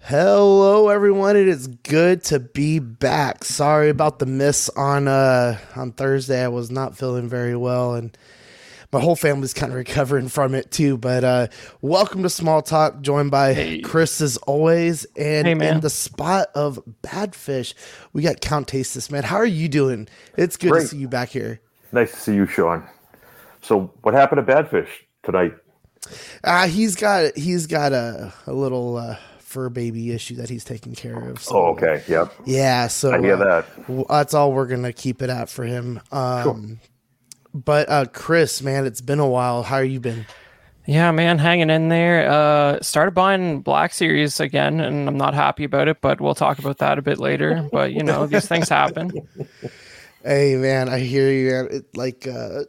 Hello, everyone. It is good to be back. Sorry about the miss on uh on Thursday. I was not feeling very well, and my whole family's kind of recovering from it too. But uh welcome to Small Talk, joined by Hey. Chris as always, and Hey, in the spot of Badfish, we got Count Tastus man. How are you doing? It's good to see you back here. Nice to see you, Sean. So, what happened to Badfish tonight? Uh he's got he's got a a little uh fur baby issue that he's taking care of. So, Oh, okay. Yep. Yeah, so I hear uh, that. that's all we're gonna keep it at for him. Um, But uh, Chris, man, it's been a while. How are you been? Yeah, man, hanging in there. Uh, started buying Black Series again, and I'm not happy about it, but we'll talk about that a bit later. But you know, these things happen. Hey, man, I hear you. Man. It, like, uh,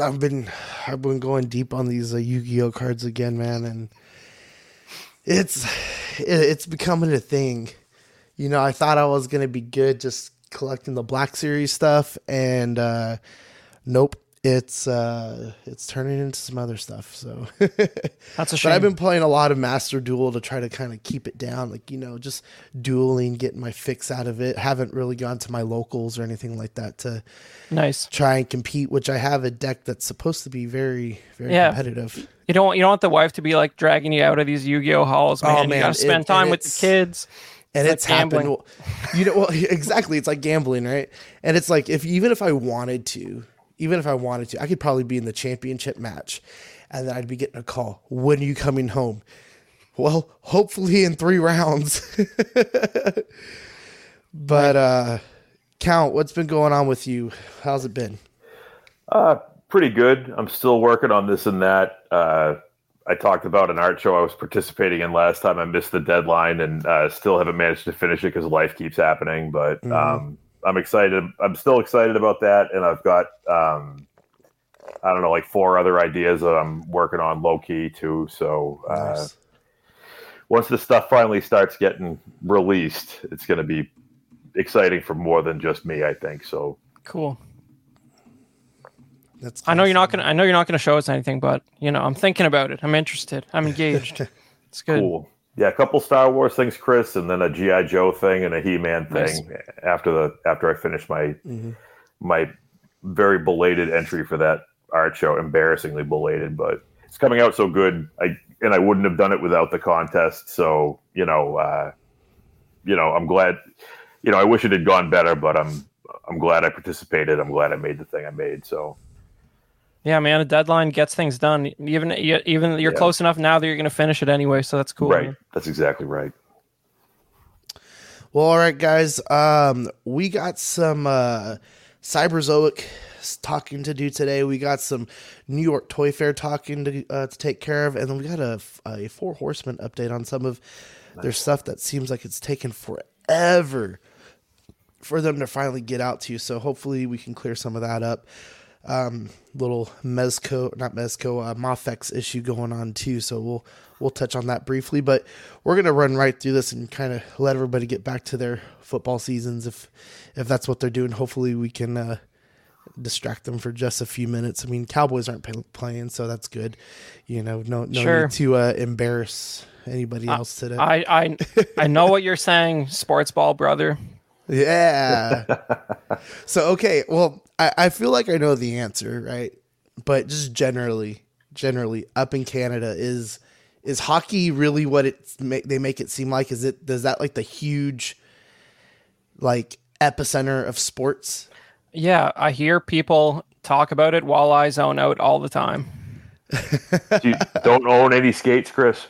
I've been, I've been going deep on these uh, Yu-Gi-Oh cards again, man, and it's, it, it's becoming a thing. You know, I thought I was gonna be good just collecting the Black Series stuff, and uh, nope, it's uh, it's turning into some other stuff. So. That's a shame. But. I've been playing a lot of Master Duel to try to kind of keep it down, like you know, just dueling, getting my fix out of it. Haven't really gone to my locals or anything like that to nice. try and compete. Which I have a deck that's supposed to be very, very Yeah. competitive. You don't you don't want the wife to be like dragging you out of these Yu-Gi-Oh halls, man. Oh, You man, gotta spend it- time with the kids. And It's it's, like happened. gambling. You know, well, exactly. It's like gambling, right? And it's like if even if I wanted to, even if I wanted to, I could probably be in the championship match, and then I'd be getting a call. When are you coming home? Well, hopefully in three rounds. but uh Count, what's been going on with you? How's it been? Uh, pretty good. I'm still working on this and that. Uh, I talked about an art show I was participating in last time. I missed the deadline and uh, still haven't managed to finish it because life keeps happening. But um, I'm excited. I'm still excited about that, and I've got um, I don't know, like four other ideas that I'm working on low key too. So uh, Nice. once the stuff finally starts getting released, it's going to be exciting for more than just me. I think so. Cool. That's I know you're not gonna I know you're not gonna show us anything, but you know, I'm thinking about it. I'm interested. I'm engaged. It's good. Cool. Yeah, a couple Star Wars things, Chris, and then a GI Joe thing and a He Man Nice. thing after the after I finish my Mhm. my very belated entry for that art show. Embarrassingly belated, but it's coming out so good. I and I wouldn't have done it without the contest. So you know, uh, you know, I'm glad. You know, I wish it had gone better, but I'm I'm glad I participated. I'm glad I made the thing I made. So Yeah, man, a deadline gets things done. Even even you're Yeah. close enough now that you're gonna finish it anyway, so that's cool. right, man. that's exactly right. Well, all right, guys. Um, we got some uh, Cyberzoic talking to do today. We got some New York Toy Fair talking to uh, to take care of, and then we got a, a Four Horsemen update on some of their stuff that seems like it's taken forever for them to finally get out to. you. So hopefully we can clear some of that up. Um, little Mezco, not Mezco, uh, Mafex issue going on too. So we'll we'll touch on that briefly, but we're gonna run right through this and kind of let everybody get back to their football seasons if if that's what they're doing. Hopefully we can uh, distract them for just a few minutes. I mean, Cowboys aren't pay- playing, so that's good. You know, no no Sure. need to uh, embarrass anybody else today. I I I know what you're saying, sports ball brother. Yeah. so okay, well, I, I feel like I know the answer, right? But just generally, generally, up in Canada, is is hockey really what it make they make it seem like? Is it does that like the huge like epicenter of sports? Yeah, I hear people talk about it while I zone out all the time. you don't own any skates, Chris.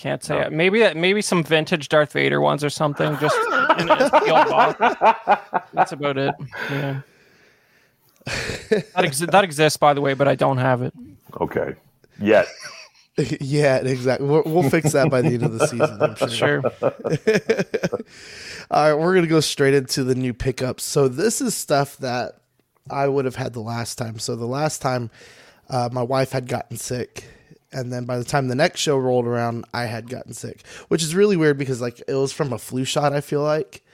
Can't say it. Maybe maybe some vintage Darth Vader ones or something. Just in a sealed box. That's about it. Yeah. That, ex- that exists, by the way, but I don't have it. Okay. Yet. yeah, exactly. We'll, we'll fix that by the end of the season. I'm sure. Sure. All right, we're gonna go straight into the new pickups. So this is stuff that I would have had the last time. So the last time uh, my wife had gotten sick, and then by the time the next show rolled around, I had gotten sick, which is really weird because like it was from a flu shot. I feel like,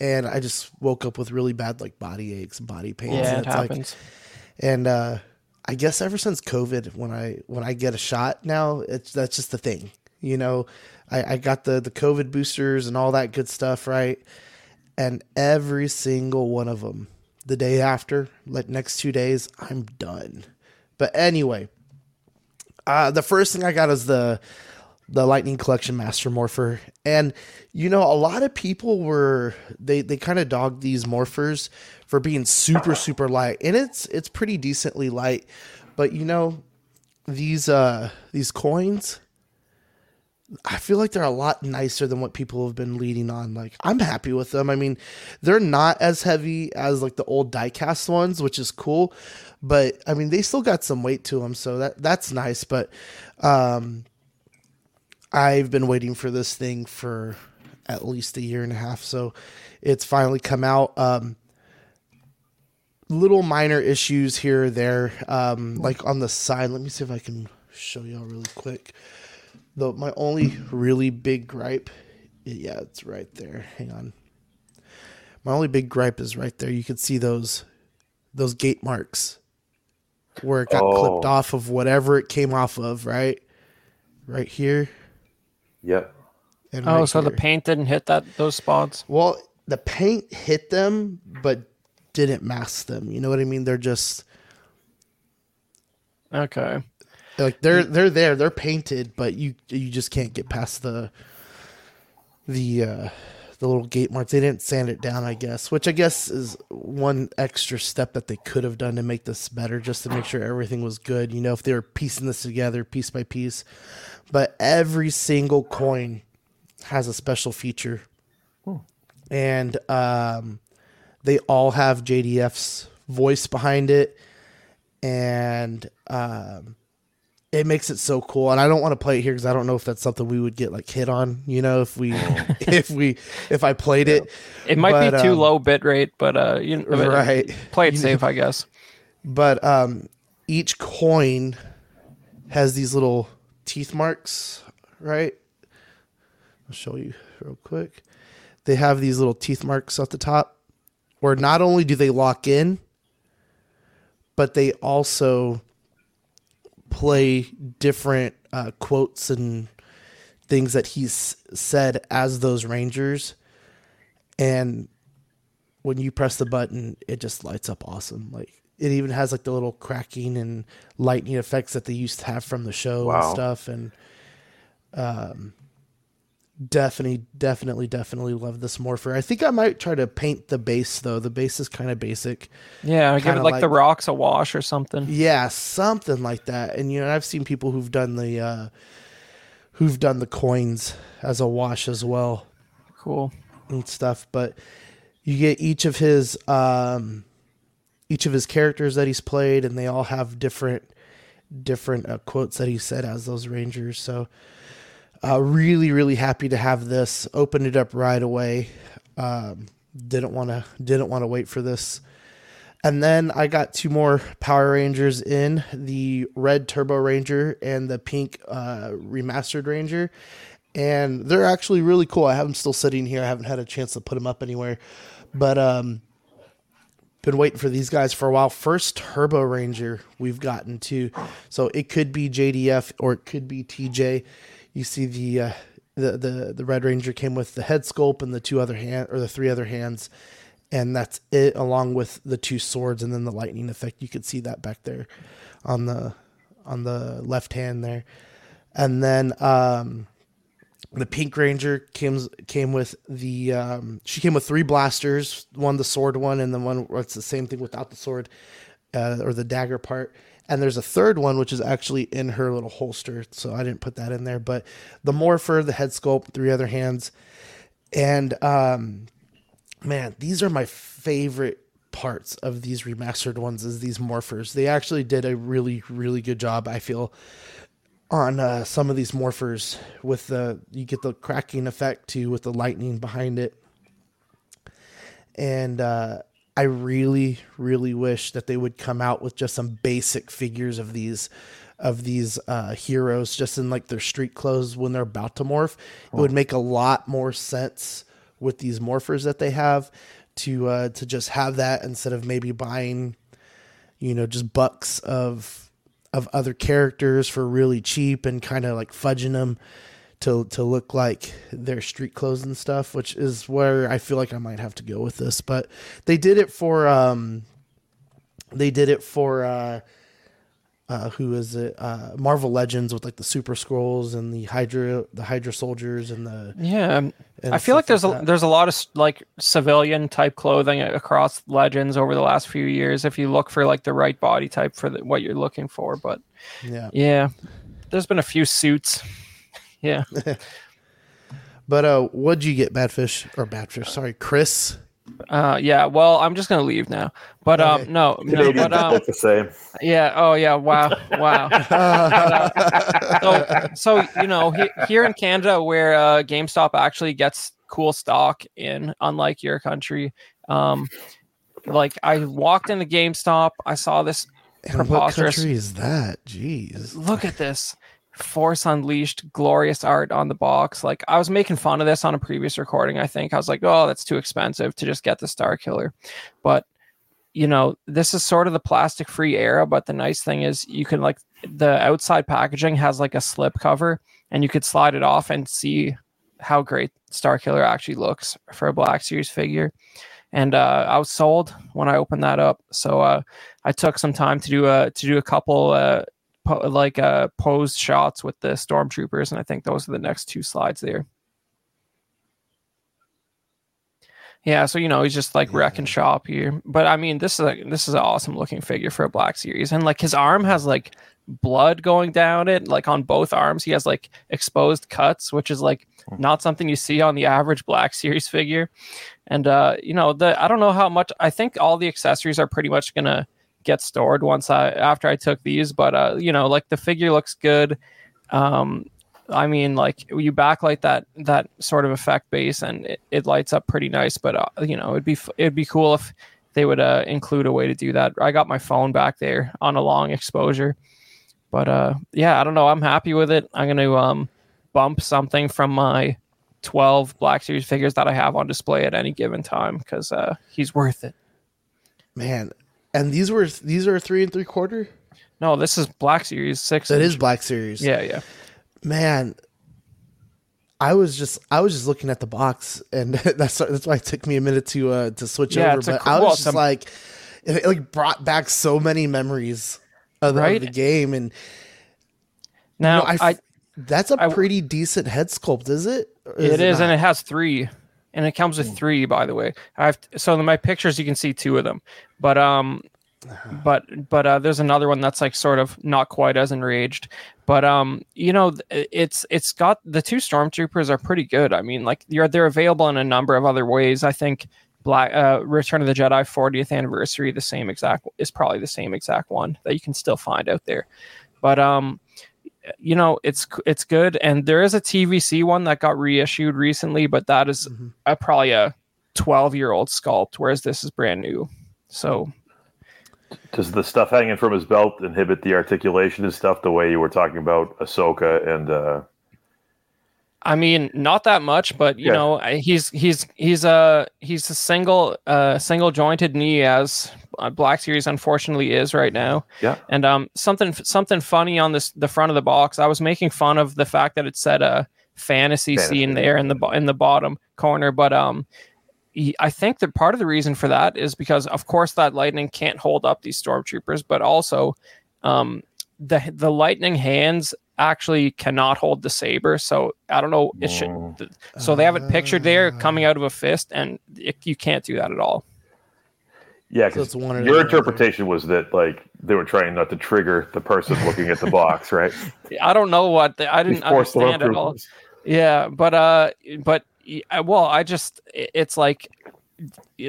and I just woke up with really bad like body aches and body pains. Yeah, and it happens. Like, and uh, I guess ever since COVID, when I when I get a shot now, it's that's just the thing. You know, I, I got the the COVID boosters and all that good stuff, right? And every single one of them, the day after, like next two days, I'm done. But anyway, uh, the first thing I got is the the Lightning Collection Master Morpher, and you know a lot of people were they they kind of dogged these morphers for being super super light, and it's it's pretty decently light, but you know these uh these coins. I feel like they're a lot nicer than what people have been leading on. Like I'm happy with them. I mean, they're not as heavy as like the old diecast ones, which is cool but I mean they still got some weight to them, so that that's nice. But um, I've been waiting for this thing for at least a year and a half, so it's finally come out. Um, little minor issues here or there, um, like on the side. Let me see if I can show y'all really quick. Though my only really big gripe, yeah, it's right there. Hang on. My only big gripe is right there. You can see those those gate marks where it got oh. clipped off of whatever it came off of, right? Right here. Yep. And oh, right so here. the paint didn't hit that those spots. Well, the paint hit them, but didn't mask them. You know what I mean? They're just okay. Like they're they're there, they're painted, but you you just can't get past the the uh the little gate marks. They didn't sand it down, I guess, which I guess is one extra step that they could have done to make this better, just to make sure everything was good. You know, if they were piecing this together piece by piece. But every single coin has a special feature. Hmm. And um, they all have JDF's voice behind it. And um, it makes it so cool. And i don't want to play it here because i don't know if that's something we would get like hit on you know if we if we if i played it. It might but, be too um, low bit rate but uh you know right. play it safe i guess. But um each coin has these little teeth marks right? I'll show you real quick. They have these little teeth marks at the top where not only do they lock in but they also play different uh, quotes and things that he's said as those Rangers. And when you press the button, it just lights up awesome. Like it even has like the little cracking and lightning effects that they used to have from the show wow. and stuff. And um, definitely, definitely, definitely love this morpher. I think I might try to paint the base though. The base is kind of basic. Yeah, give it like, like, the rocks a wash or something. Yeah, something like that. And you know, I've seen people who've done the uh who've done the coins as a wash as well. Cool. And stuff, but you get each of his um each of his characters that he's played and they all have different different uh, quotes that he said as those rangers. So uh, really, really happy to have this. Opened it up right away. Um, didn't want to didn't want to wait for this. And then I got two more Power Rangers in the red Turbo Ranger and the pink uh, remastered Ranger. And they're actually really cool. I have them still sitting here. I haven't had a chance to put them up anywhere. But um, been waiting for these guys for a while. First Turbo Ranger we've gotten to. So it could be JDF or it could be TJ you see the uh, the the the Red Ranger came with the head sculpt and the two other hand or the three other hands, and that's it along with the two swords and then the lightning effect. You could see that back there on the on the left hand there, and then um, the Pink Ranger came came with the um, she came with three blasters, one the sword one, and then one it's the same thing without the sword uh, or the dagger part and there's a third one which is actually in her little holster so i didn't put that in there but the morpher the head sculpt three other hands. And um man these are my favorite parts of these remastered ones is these morphers. They actually did a really really good job i feel on uh, some of these morphers with the you get the cracking effect too with the lightning behind it. And uh I really, really wish that they would come out with just some basic figures of these of these uh, heroes just in like their street clothes when they're about to morph. It would make a lot more sense with these morphers that they have to uh, to just have that instead of maybe buying, you know, just bucks of of other characters for really cheap and kind of like fudging them to to look like their street clothes and stuff, which is where I feel like I might have to go with this. But they did it for um they did it for uh uh, who is it? Uh, Marvel Legends with like the Super Skrulls and the Hydra, the Hydra soldiers and the Yeah, um, and I feel like there's a that. there's a lot of like civilian type clothing across Legends over the last few years. If you look for like the right body type for the, what you're looking for, but yeah. yeah, there's been a few suits. Yeah, But uh, what'd you get, Badfish or Badfish? Sorry, Chris. uh, yeah. Well, I'm just gonna leave now. But Okay. um, no, no, Canadians but um, the same. yeah. Oh yeah. Wow, wow. so, so you know, he, here in Canada, where uh, GameStop actually gets cool stock in, unlike your country, um, like I walked into GameStop, I saw this. And what Preposterous. country is that? Jeez. Look at this. Force Unleashed, glorious art on the box. Like I was making fun of this on a previous recording. I think I was like, "Oh, that's too expensive to just get the Starkiller," but you know, this is sort of the plastic-free era. But the nice thing is, you can like the outside packaging has like a slip cover, and you could slide it off and see how great Starkiller actually looks for a Black Series figure. And uh, I was sold when I opened that up. So uh, I took some time to do a to do a couple uh, po- like uh posed shots with the stormtroopers and i think those are the next two slides there. Yeah so you know he's just like wrecking shop here. But i mean this is a this is an awesome looking figure for a black series. And like his arm has like blood going down it. Like on both arms he has like exposed cuts which is like not something you see on the average black series figure. And uh you know the i don't know how much i think all the accessories are pretty much gonna get stored once I after I took these. But uh, you know, like the figure looks good. Um, I mean, like you backlight that that sort of effect base, and it, it lights up pretty nice. But uh, you know, it'd be it'd be cool if they would uh, include a way to do that. I got my phone back there on a long exposure. But uh, yeah, I don't know. I'm happy with it. I'm gonna um, bump something from my 12 Black Series figures that I have on display at any given time because uh, he's worth it. Man, and these were these are three and three quarter. No, this is Black Series six. That is Black Series. Yeah, yeah. man. I was just I was just looking at the box, and that's that's why it took me a minute to uh to switch Yeah, over. But cool- I was just some- like, it, like brought back so many memories of, the- of the game, and Now you know, I I, that's a I- pretty decent head sculpt, is it? Or it is, and it has three, and it comes with three. By the way, I have so in my pictures you can see two of them, but um, but but uh, there's another one that's like sort of not quite as enraged, but um, you know, it's it's got the two stormtroopers are pretty good. I mean, like you're they're available in a number of other ways. I think. Black uh, Return of the Jedi 40th anniversary, the same exact is probably the same exact one that you can still find out there. But um, you know it's it's good and there is a tvc one that got reissued recently but that is Mhm. a, probably a 12 year old sculpt whereas this is brand new so Does the stuff hanging from his belt inhibit the articulation and stuff the way you were talking about Ahsoka and uh, i mean not that much but you Yeah. know he's he's he's a he's a single uh single jointed knee as uh, black series unfortunately is right now yeah? And um, something something funny on this the front of the box. I was making fun of the fact that it said a fantasy, Fantasy. scene there in the in the bottom corner, but um, I think that part of the reason for that is because, of course, that lightning can't hold up these stormtroopers, but also, um, the the lightning hands actually cannot hold the saber. So I don't know. It should. Th- So they have it pictured there Ah. coming out of a fist, and it, you can't do that at all. Yeah, because it's one or the your interpretation was that like they were trying not to trigger the person looking at the box, right? I don't know what the, I didn't understand at all. Yeah, but uh, but well, I just it's like,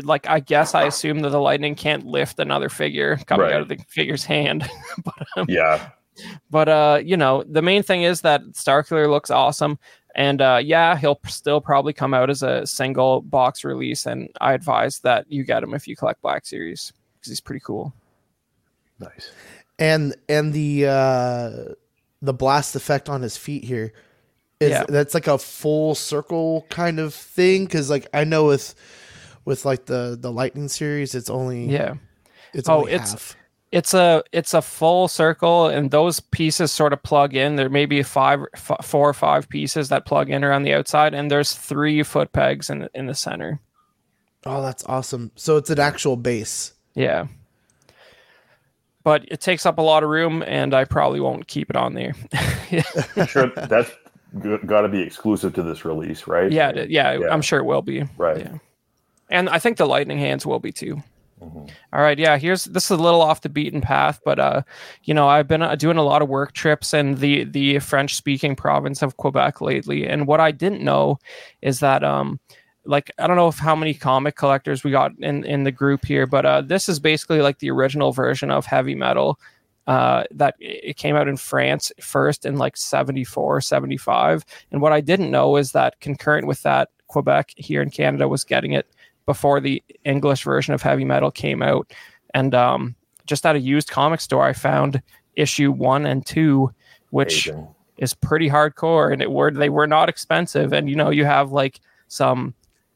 like I guess I assume that the lightning can't lift another figure coming Right. out of the figure's hand. but um, Yeah, but uh, you know, the main thing is that Starkiller looks awesome, and uh, yeah, he'll still probably come out as a single box release, and I advise that you get him if you collect Black Series because he's pretty cool. nice. and and the uh the blast effect on his feet here is Yeah. that's like a full circle kind of thing because like I know with with like the the lightning series it's only Yeah. it's Oh, only it's- half. It's a it's a full circle and those pieces sort of plug in there may be five f- four or five pieces that plug in around the outside and there's three foot pegs in the, in the center Oh, that's awesome. So it's an actual base. yeah but it takes up a lot of room and i probably won't keep it on there I'm sure that's got to be exclusive to this release, right? yeah yeah, Yeah. i'm sure it will be Right. yeah and i think the lightning hands will be too All right, yeah. Here's this is a little off the beaten path, but uh, you know, I've been uh, doing a lot of work trips in the the French speaking province of Quebec lately, and what I didn't know is that um, like I don't know if how many comic collectors we got in in the group here, but uh, this is basically like the original version of heavy metal. Uh, that it came out in France first in like 74, 75. And what I didn't know is that concurrent with that, Quebec here in Canada was getting it before the English version of heavy metal came out. And um, just at a used comic store, I found issue one and two, which Amazing. is pretty hardcore, and it were they were not expensive. And you know, you have like some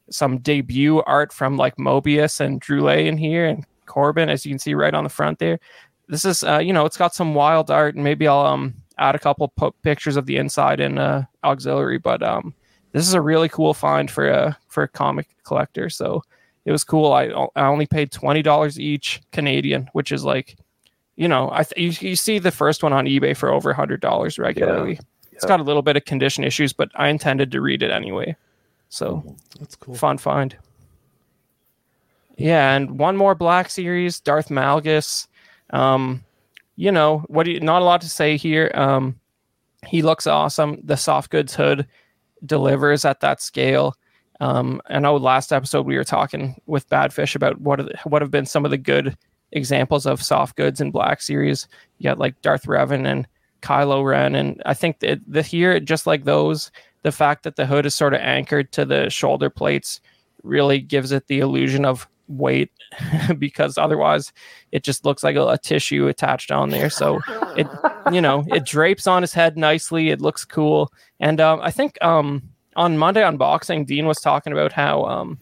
some debut art from like Moebius and Druillet in here, and Corben, as you can see right on the front there. This is uh, you know, it's got some wild art, and maybe I'll um add a couple po- pictures of the inside in uh, auxiliary, but um this is a really cool find for a for a comic collector. So it was cool. I I only paid twenty dollars each Canadian, which is like, you know, I th- you, you see the first one on eBay for over hundred dollars regularly. It's Yeah. got a little bit of condition issues, but I intended to read it anyway. So That's cool. fun find. Yeah, and one more Black Series, Darth Malgus. Um, you know, what do you, not a lot to say here. Um, he looks awesome. The soft goods hood delivers at that scale. Um, I know last episode we were talking with Badfish about what the, what have been some of the good examples of soft goods in Black Series. You got like Darth Revan and Kylo Ren, and I think that here just like those, the fact that the hood is sort of anchored to the shoulder plates really gives it the illusion of weight because otherwise it just looks like a, a tissue attached on there. So it you know it drapes on his head nicely. It looks cool, and um, I think um, on Monday unboxing, Dean was talking about how um,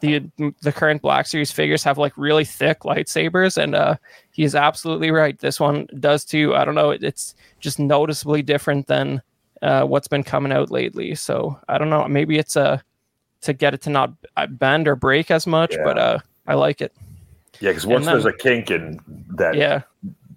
the the current Black Series figures have like really thick lightsabers, and uh, he is absolutely right. This one does too. I don't know. It, it's just noticeably different than uh, what's been coming out lately. So I don't know. Maybe it's a to get it to not uh, bend or break as much, Yeah. but uh, I like it. Yeah, because once then- there's a kink in that Yeah.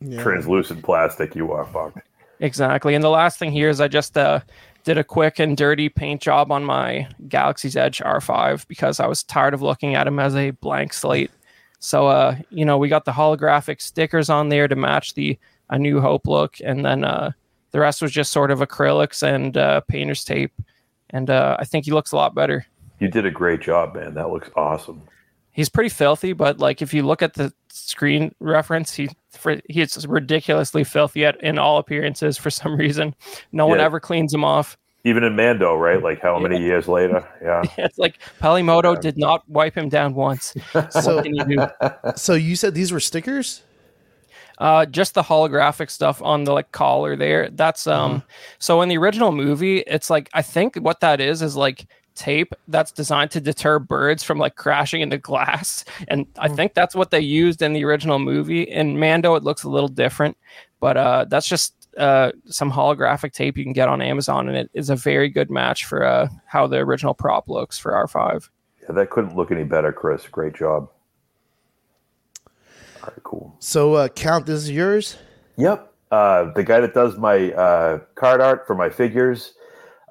Yeah. translucent plastic, you are fucked. Exactly. And the last thing here is I just uh, did a quick and dirty paint job on my Galaxy's Edge R5 because I was tired of looking at him as a blank slate. So, uh, you know, we got the holographic stickers on there to match the A New Hope look. And then uh, the rest was just sort of acrylics and uh, painter's tape. And uh, I think he looks a lot better. You did a great job, man. That looks awesome. He's pretty filthy, but like if you look at the screen reference, he for, he's ridiculously filthy at, in all appearances for some reason. No one ever cleans him off. Even in Mando, right? Like how many years later? Yeah. It's like Peli Motto did not wipe him down once. So, What can you do? so you said these were stickers? Uh, just the holographic stuff on the like collar there. That's um. So in the original movie, it's like I think what that is is like tape that's designed to deter birds from like crashing into glass, and I think that's what they used in the original movie. In Mando, it looks a little different, but uh, that's just uh some holographic tape you can get on Amazon, and it is a very good match for uh how the original prop looks for R five. yeah. That couldn't look any better, Chris. Great job. All right, cool. So, uh, Count, this is yours? Yep. Uh, the guy that does my uh, card art for my figures.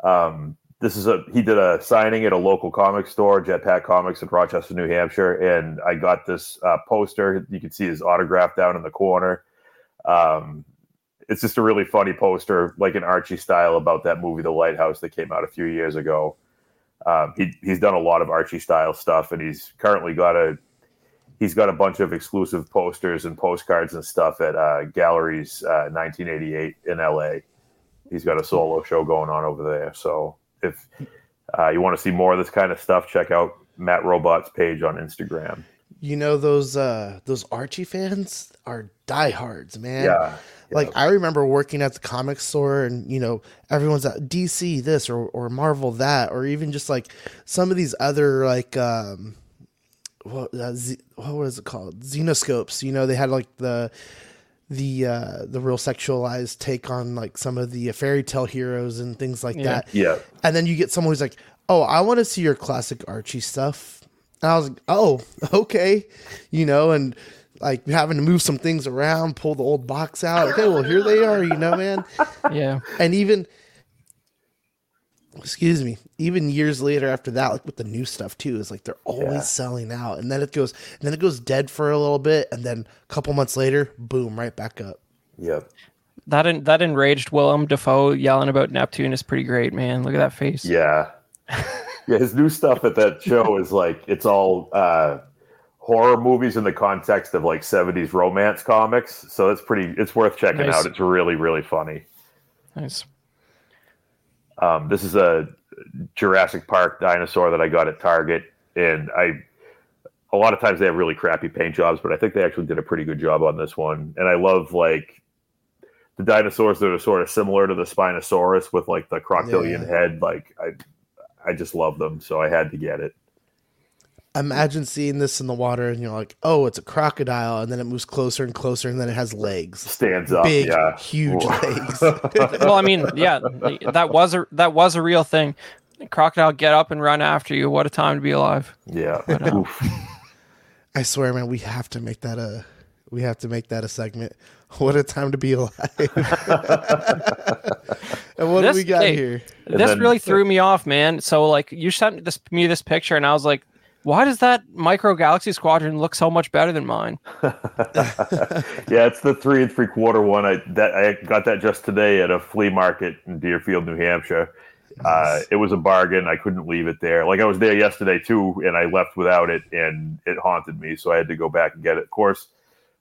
Um, this is a he did a signing at a local comic store, Jetpack Comics in Rochester, New Hampshire, and I got this uh, poster. You can see his autograph down in the corner. Um, it's just a really funny poster, like an Archie style, about that movie, The Lighthouse, that came out a few years ago. Um, he, he's done a lot of Archie style stuff, and he's currently got a he's got a bunch of exclusive posters and postcards and stuff at uh, Galleries uh, 1988 in LA. He's got a solo show going on over there. So if uh, you want to see more of this kind of stuff, check out Matt Robot's page on Instagram. you know those uh those Archie fans are diehards, man. Yeah. Like I remember working at the comic store and you know everyone's at DC this or or Marvel that or even just like some of these other like um what uh, Z, what was it called Zenescopes. You know they had like the the uh the real sexualized take on like some of the fairy tale heroes and things like Yeah. that. Yeah. And then you get someone who's like, "Oh, I want to see your classic Archie stuff." And I was like, "Oh, okay," you know, and like having to move some things around, pull the old box out. Okay, well here they are, you know, man. Yeah. And even, excuse me, even years later after that, like with the new stuff too, is like they're always Yeah. selling out, and then it goes, and then it goes dead for a little bit, and then a couple months later, boom, right back up. Yep. That en- that enraged Willem Dafoe yelling about Neptune is pretty great, man. Look at that face. Yeah. yeah, his new stuff at that show is like it's all uh horror movies in the context of like 70s romance comics. So it's pretty it's worth checking Nice. out. It's really, really funny. Nice. Um, this is a Jurassic Park dinosaur that I got at Target, and I a lot of times they have really crappy paint jobs, but I think they actually did a pretty good job on this one. And I love like the dinosaurs that are sort of similar to the Spinosaurus with like the crocodilian Yeah. head. Like I, I just love them, so I had to get it. Imagine seeing this in the water, and you're like, "Oh, it's a crocodile," and then it moves closer and closer, and then it has legs, Stands up, big, yeah, huge legs. well, I mean, yeah, that was a that was a real thing. Crocodile get up and run after you. What a time to be alive. yeah. uh, I swear, man, we have to make that a we have to make that a segment. What a time to be alive! and what This- do we got hey, here? this then- really threw me off, man. So like you sent this me this picture, and I was like, why does that micro galaxy squadron look so much better than mine? yeah, it's the three and three quarter one. I that I got that just today at a flea market in Deerfield, New Hampshire. Uh, it was a bargain. I couldn't leave it there. Like I was there yesterday too, and I left without it, and it haunted me. So I had to go back and get it. Of course,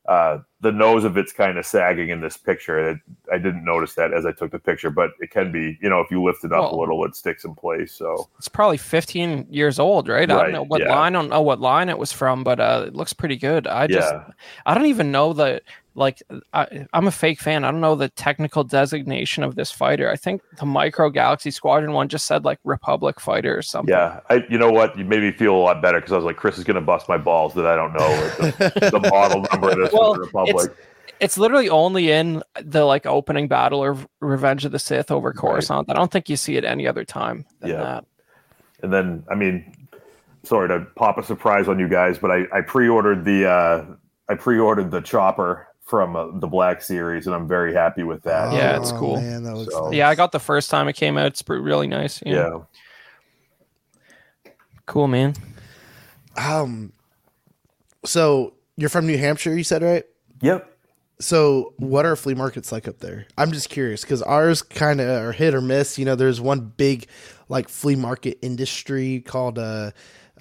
uh, the nose of it's kind of sagging in this picture. It, I didn't notice that as I took the picture, but it can be. You know, if you lift it up a little, it sticks in place. So It's probably 15 years old, right? I don't know what yeah. line. I don't know what line it was from, but uh, it looks pretty good. I just, yeah, I don't even know the like. I, I'm a fake fan. I don't know the technical designation of this fighter. I think the Micro Galaxy Squadron one just said like Republic Fighter or something. yeah. I, you know what? You made me feel a lot better because I was like, Chris is going to bust my balls that I don't know like, the, the model number of this Well, the Republic. It's literally only in the like opening battle of Revenge of the Sith over Coruscant. I don't think you see it any other time than Yeah. that. And then, I mean, sorry to pop a surprise on you guys, but I, I pre-ordered the uh, I pre-ordered the chopper from uh, the Black Series, and I'm very happy with that. Yeah, it's Oh, cool. Man, that looks So- nice. Yeah, I got the first time it came out. It's really nice. Yeah. yeah, Cool, man. Um, so you're from New Hampshire, you said, right? yep. So what are flea markets like up there? I'm just curious because ours kind of are hit or miss. You know, there's one big like flea market industry called uh,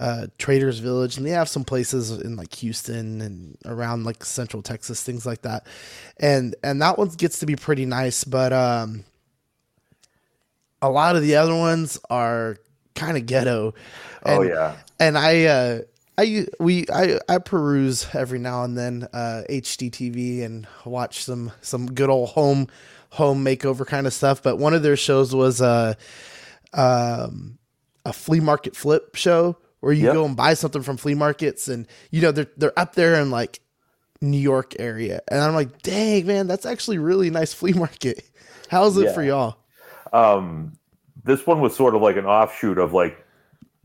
uh, Traders Village, and they have some places in like Houston and around like Central Texas, things like that. And and that one gets to be pretty nice, but um, a lot of the other ones are kind of ghetto. oh yeah, and I uh I we I I peruse every now and then uh HGTV and watch some some good old home home makeover kind of stuff but one of their shows was uh um a flea market flip show where you Yep. go and buy something from flea markets and you know they're they're up there in like New York area and I'm like dang man that's actually really nice flea market how's it for y'all um, this one was sort of like an offshoot of like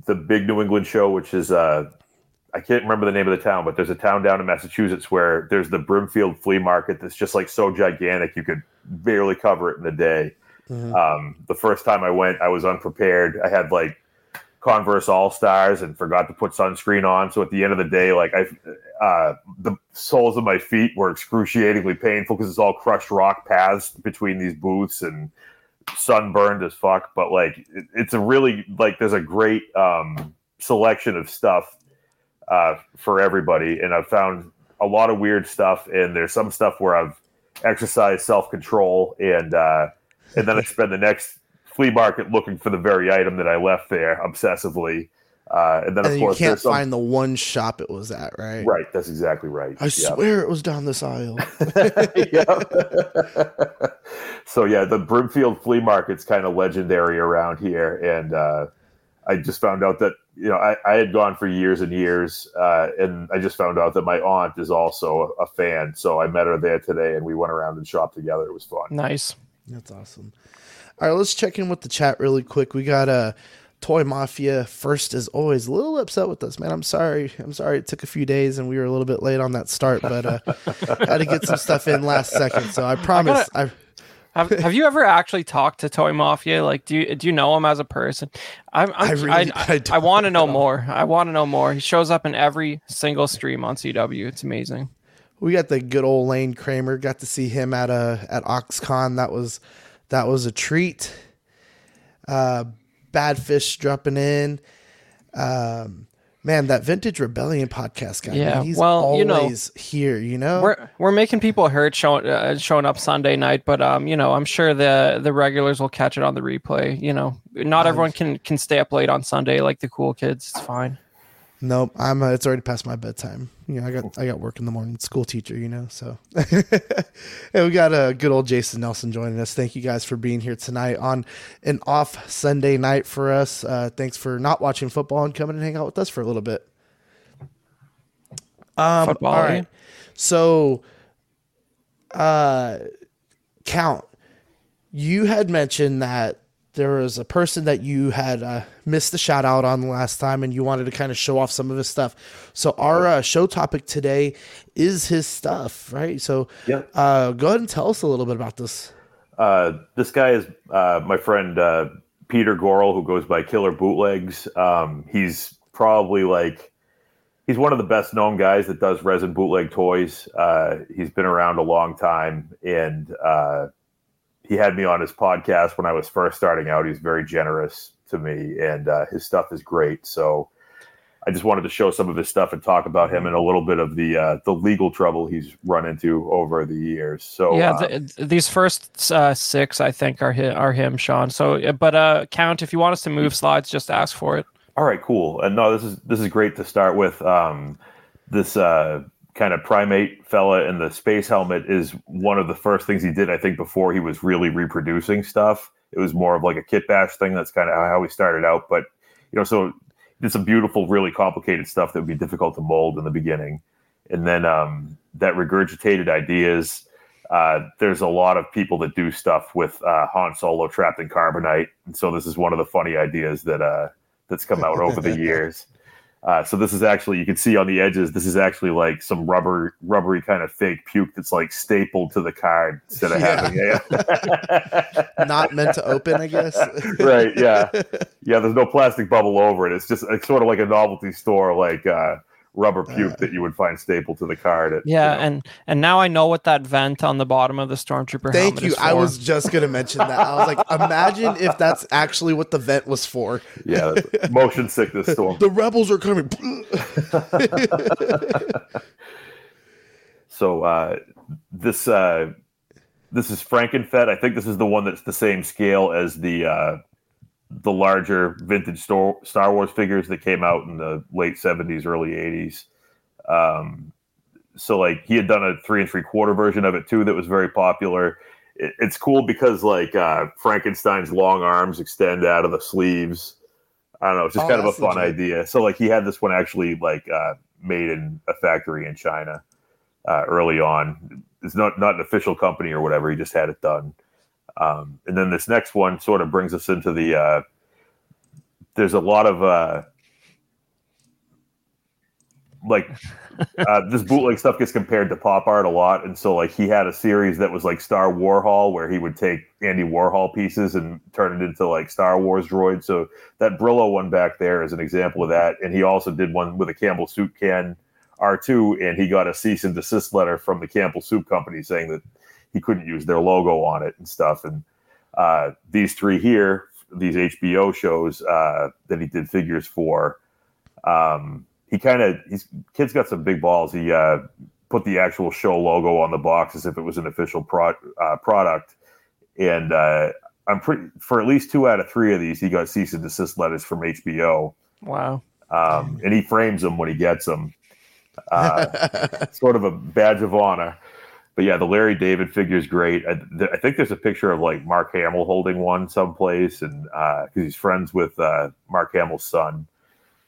the big New England show, which is uh, I can't remember the name of the town, but there's a town down in Massachusetts where there's the Brimfield Flea Market that's just like so gigantic you could barely cover it in a day. Mhm. Um, the first time I went, I was unprepared. I had like Converse All Stars and forgot to put sunscreen on. So at the end of the day, like I, uh, the soles of my feet were excruciatingly painful because it's all crushed rock paths between these booths and sunburned as fuck. But like, it, it's a really like there's a great um, selection of stuff uh, for everybody, and I've found a lot of weird stuff. And there's some stuff where I've exercised self control and uh, and then I spend the next flea market looking for the very item that I left there obsessively. Uh, and then And of course, you can't some, find the one shop it was at, right? right. That's exactly right. I Yeah. swear it was down this aisle. so yeah, the Brimfield flea market's kind of legendary around here, and uh, I just found out that you know I, I had gone for years and years, uh, and I just found out that my aunt is also a, a fan. So I met her there today, and we went around and shopped together. It was fun. Nice. That's awesome. All right, let's check in with the chat really quick. We got uh, Toy Mafia first, as always, a little upset with us, man. I'm sorry. I'm sorry it took a few days and we were a little bit late on that start, but uh, had to get some stuff in last second. So I promise. I, Have, have you ever actually talked to Toy Mafia? Like, do you do you know him as a person? I'm, I'm, I I really- I, I don't want to know know. more. I want to know more. He shows up in every single stream on CW. It's amazing. we got the good old Lane Kramer. Got to see him at a at OxCon. That was that was a treat. Uh, Badfish dropping in. Um, man, that Vintage Rebellion podcast guy. Yeah, man, he's well, you know, always here. You know, We're we're making people hurt showing uh, showing up Sunday night, but um, you know, I'm sure the the regulars will catch it on the replay. You know, not everyone can can stay up late on Sunday like the cool kids. It's fine. Nope, I'm. Uh, it's already past my bedtime. You know, I got I got work in the morning. School teacher, you know. So, and we got a uh, good old Jason Nelson joining us. Thank you guys for being here tonight on an off Sunday night for us. Uh, thanks for not watching football and coming and hang out with us for a little bit. Um, Football, all right. So, uh, count. You had mentioned that there was a person that you had uh, missed the shout out on last time, and you wanted to kind of show off some of his stuff. So our uh, show topic today is his stuff, right? So, Yeah. uh, go ahead and tell us a little bit about this. Uh, this guy is uh, my friend uh, Peter Gorel, who goes by Killer Bootlegs. Um, he's probably like he's one of the best known guys that does resin bootleg toys. Uh, he's been around a long time, and uh, he had me on his podcast when I was first starting out. He's very generous to me, and uh, his stuff is great. So. I just wanted to show some of his stuff and talk about him and a little bit of the uh, the legal trouble he's run into over the years. So yeah, uh, th- these first uh, six I think are hi- are him, Sean. So, but uh, count if you want us to move slides, just ask for it. All right, cool. And no, this is this is great to start with. Um, this uh, kind of primate fella in the space helmet is one of the first things he did. I think before he was really reproducing stuff, it was more of like a kit bash thing. That's kind of how he started out. But you know, so did some beautiful, really complicated stuff that would be difficult to mold in the beginning, and then um, that regurgitated ideas. Uh, there's a lot of people that do stuff with uh, Han Solo trapped in carbonite, and so this is one of the funny ideas that uh, that's come out over the years. Uh, so this is actually you can see on the edges. This is actually like some rubber, rubbery kind of fake puke that's like stapled to the card instead of Yeah. having it. Not meant to open, I guess. right? Yeah, yeah. There's no plastic bubble over it. It's just it's sort of like a novelty store like uh, rubber puke that you would find stapled to the card. At, Yeah, you know. and and now I know what that vent on the bottom of the stormtrooper. Thank helmet you. is I was just gonna mention that. I was like, imagine if that's actually what the vent was for. yeah, motion sickness storm. The rebels are coming. So uh, this uh, this is Frankenfett. I think this is the one that's the same scale as the uh, the larger vintage Star Star Wars figures that came out in the late seventies, early eighties. Um, so like he had done a three and three quarter version of it too that was very popular. It, it's cool because like uh, Frankenstein's long arms extend out of the sleeves. I don't know, it's just Oh, kind of a fun legit. idea. So like he had this one actually like uh, made in a factory in China uh, early on. It's not not an official company or whatever. He just had it done. Um, and then this next one sort of brings us into the. Uh, there's a lot of uh, like uh, this bootleg stuff gets compared to pop art a lot, and so like he had a series that was like Star Warhol, where he would take Andy Warhol pieces and turn it into like Star Wars droids. So that Brillo one back there is an example of that, and he also did one with a Campbell soup can R2, and he got a cease and desist letter from the Campbell Soup Company saying that he couldn't use their logo on it and stuff. And uh, these three here, these HBO shows uh, that he did figures for, um, he kind of he's kid's got some big balls. He uh, put the actual show logo on the box as if it was an official pro- uh, product, and uh, I'm pretty for at least two out of three of these he got cease and desist letters from HBO. wow. um, and he frames them when he gets them. Uh, sort of a badge of honor. But yeah, the Larry David figure is great. I, th- I, think there's a picture of like Mark Hamill holding one someplace, and because uh, he's friends with uh, Mark Hamill's son.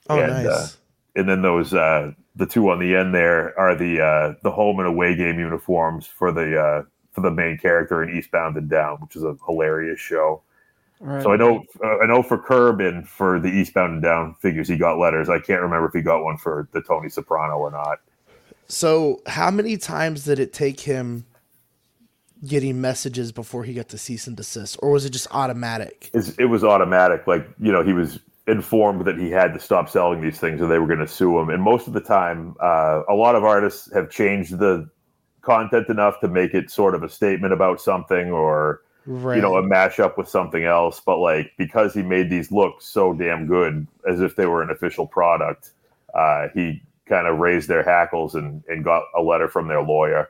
Oh, and, nice. Uh, and then those uh, the two on the end there are the uh, the home and away game uniforms for the uh, for the main character in Eastbound and Down, which is a hilarious show. Right. So I know uh, I know for Curb and for the Eastbound and Down figures, he got letters. I can't remember if he got one for the Tony Soprano or not. So how many times did it take him getting messages before he got to cease and desist, or was it just automatic? It's, it was automatic. Like you know, he was informed that he had to stop selling these things or they were going to sue him. And most of the time, uh, a lot of artists have changed the content enough to make it sort of a statement about something or right. you know a mashup with something else. But like because he made these look so damn good as if they were an official product, uh, he kind of raised their hackles and, and got a letter from their lawyer.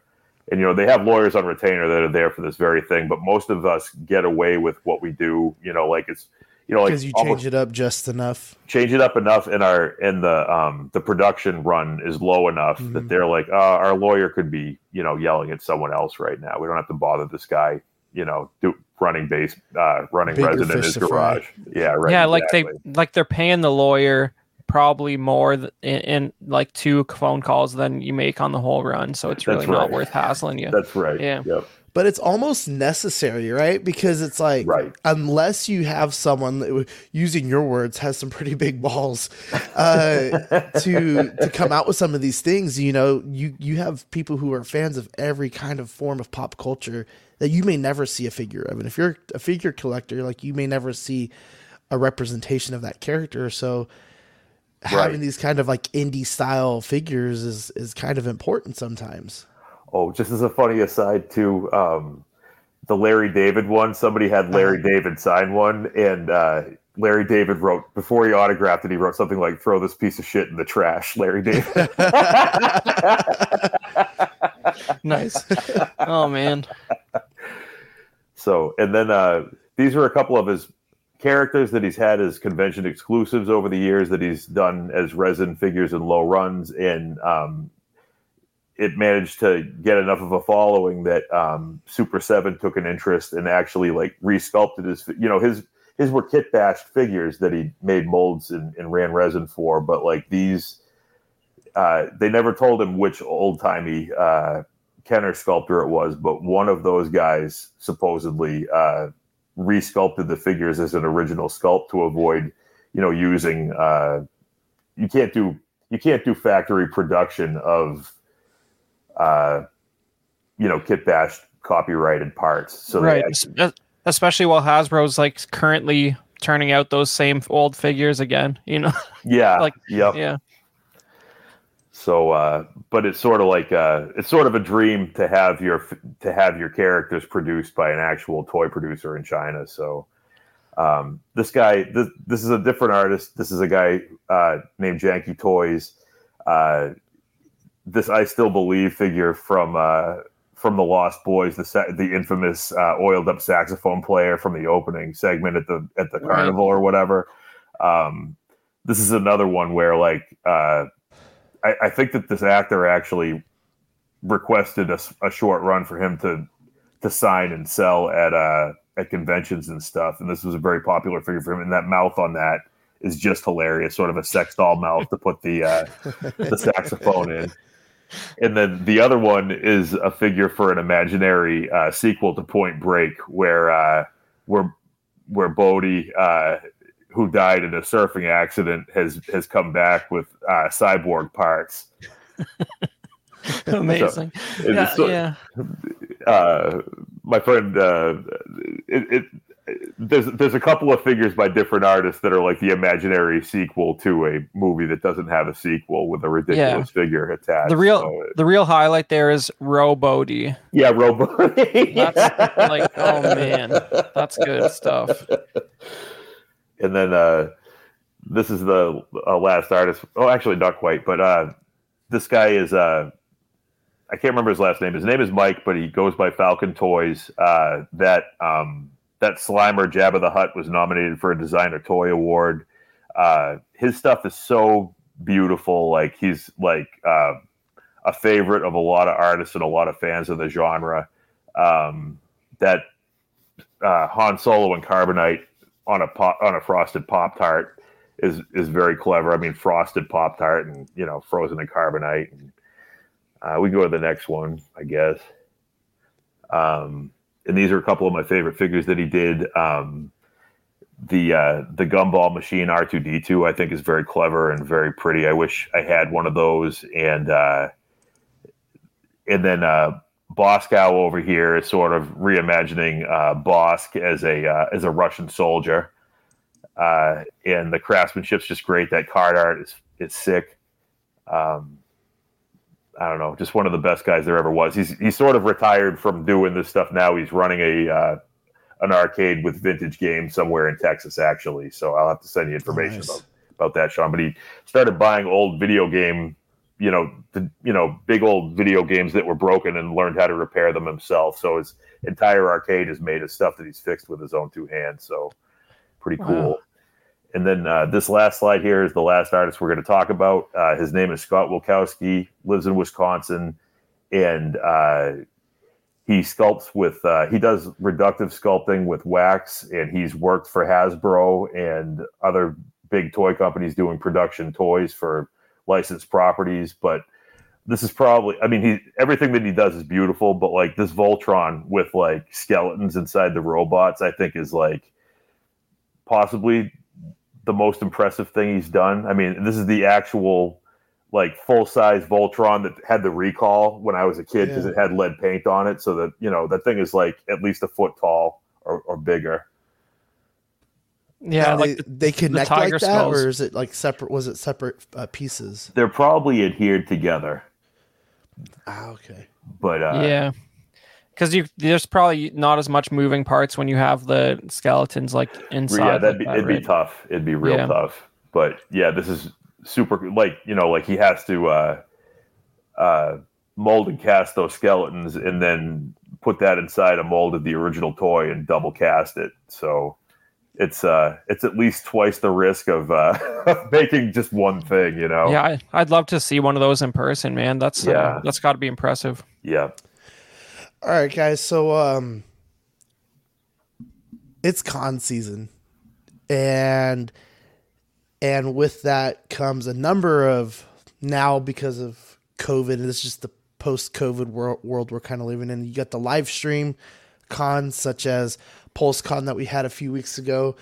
And you know they have lawyers on retainer that are there for this very thing, but most of us get away with what we do. You know, like it's you know, because like you change it up just enough. Change it up enough, and our and the um the production run is low enough mm-hmm. that they're like, uh, our lawyer could be you know yelling at someone else right now. We don't have to bother this guy. You know, do, running base, uh, running Bigger resident in his garage. Fry. Yeah, right. Yeah, exactly. like they like they're paying the lawyer probably more in, in, like two phone calls than you make on the whole run. So it's really not worth hassling you. That's right. Yeah. Yep but it's almost necessary, right? Because it's like, right. unless you have someone that, using your words, has some pretty big balls uh, to to come out with some of these things. You know, you you have people who are fans of every kind of form of pop culture that you may never see a figure of, and if you're a figure collector, like you may never see a representation of that character. So having right. these kind of like indie style figures is is kind of important sometimes. Oh, just as a funny aside, to um, the Larry David one, somebody had Larry uh-huh. David sign one, and uh, Larry David wrote before he autographed it, he wrote something like "Throw this piece of shit in the trash." Larry David. nice. Oh man. So, and then uh, these are a couple of his characters that he's had as convention exclusives over the years that he's done as resin figures and low runs, and um, it managed to get enough of a following that um, Super Seven took an interest and actually like resculpted his. You know, his his were kit bashed figures that he made molds and, and ran resin for, but like these, uh, they never told him which old timey uh, Kenner sculptor it was, but one of those guys supposedly uh, resculpted the figures as an original sculpt to avoid, you know, using. Uh, you can't do you can't do factory production of uh, you know, kit bashed copyrighted parts. So right, had- especially while Hasbro's like currently turning out those same old figures again. You know. Yeah. like. Yep. Yeah. So, uh, but it's sort of like uh, it's sort of a dream to have your to have your characters produced by an actual toy producer in China. So, um, this guy, this this is a different artist. This is a guy uh, named Janky Toys. Uh, this I still believe figure from uh, from the Lost Boys, the the infamous uh, oiled up saxophone player from the opening segment at the at the right. carnival or whatever. Um, this is another one where like uh, I, I, think that this actor actually requested a, a, short run for him to to sign and sell at uh, at conventions and stuff, and this was a very popular figure for him. And that mouth on that is just hilarious, sort of a sex doll mouth to put the uh, the saxophone in and then the other one is a figure for an imaginary uh, sequel to Point Break, where uh, where where Bodhi, uh, who died in a surfing accident, has has come back with uh, cyborg parts. Amazing. So, yeah, so, yeah. Uh, my friend, uh, it, it there's there's a couple of figures by different artists that are like the imaginary sequel to a movie that doesn't have a sequel with a ridiculous yeah. figure attached. The real so the real highlight there is Roe Bodhi. Yeah, Roe Bodhi. that's like oh man, that's good stuff. And then uh, this is the uh, last artist. Oh, actually, not quite, but uh, this guy is uh, I can't remember his last name. His name is Mike, but he goes by Falcon Toys. Uh, that um, that Slimer Jabba the Hutt was nominated for a designer toy award. Uh, his stuff is so beautiful. Like he's like uh, a favorite of a lot of artists and a lot of fans of the genre. Um, that uh, Han Solo and Carbonite on a pop, on a frosted Pop Tart is is very clever. I mean, frosted Pop Tart and you know frozen in carbonite. And, uh, we go to the next one, I guess. Um, and these are a couple of my favorite figures that he did. Um, the uh, the gumball machine R two D two I think is very clever and very pretty. I wish I had one of those. And uh, and then uh, Bosskow over here is sort of reimagining uh, Bossk as a uh, as a Russian soldier. Uh, and the craftsmanship's just great. That card art is is sick. Um, I don't know, just one of the best guys there ever was. He's he's sort of retired from doing this stuff now. He's running a uh, an arcade with vintage games somewhere in Texas, actually. So I'll have to send you information nice. about about that, Sean. But he started buying old video game, you know, the you know big old video games that were broken and learned how to repair them himself. So his entire arcade is made of stuff that he's fixed with his own two hands. So pretty cool. Wow. And then uh, this last slide here is the last artist we're going to talk about. Uh, his name is Scott Wilkowski, lives in Wisconsin, and uh, he sculpts with, uh, he does reductive sculpting with wax, and he's worked for Hasbro and other big toy companies doing production toys for licensed properties. But this is probably, I mean, he everything that he does is beautiful, but like this Voltron with like skeletons inside the robots, I think is like possibly the most impressive thing he's done. I mean, this is the actual like full size Voltron that had the recall when I was a kid because Yeah. it had lead paint on it. So that you know that thing is like at least a foot tall or, or bigger. Yeah, And like they, they connect tiger like that, skulls. or is it like separate? Was it separate uh, pieces? They're probably adhered together, Ah, okay. but uh, yeah, because you there's probably not as much moving parts when you have the skeletons like inside. yeah, that'd be that, it'd right? be tough. It'd be real Yeah. tough. But yeah, this is super. Like you know, like he has to uh, uh, mold and cast those skeletons, and then put that inside a mold of the original toy and double cast it. So it's uh, it's at least twice the risk of uh, making just one thing. You know. Yeah, I, I'd love to see one of those in person, man. That's Yeah. uh, that's got to be impressive. Yeah. All right, guys. So um, it's con season, and and with that comes a number of now because of COVID. And it's just the post-COVID world, world we're kind of living in. You got the live stream cons such as PulseCon that we had a few weeks ago,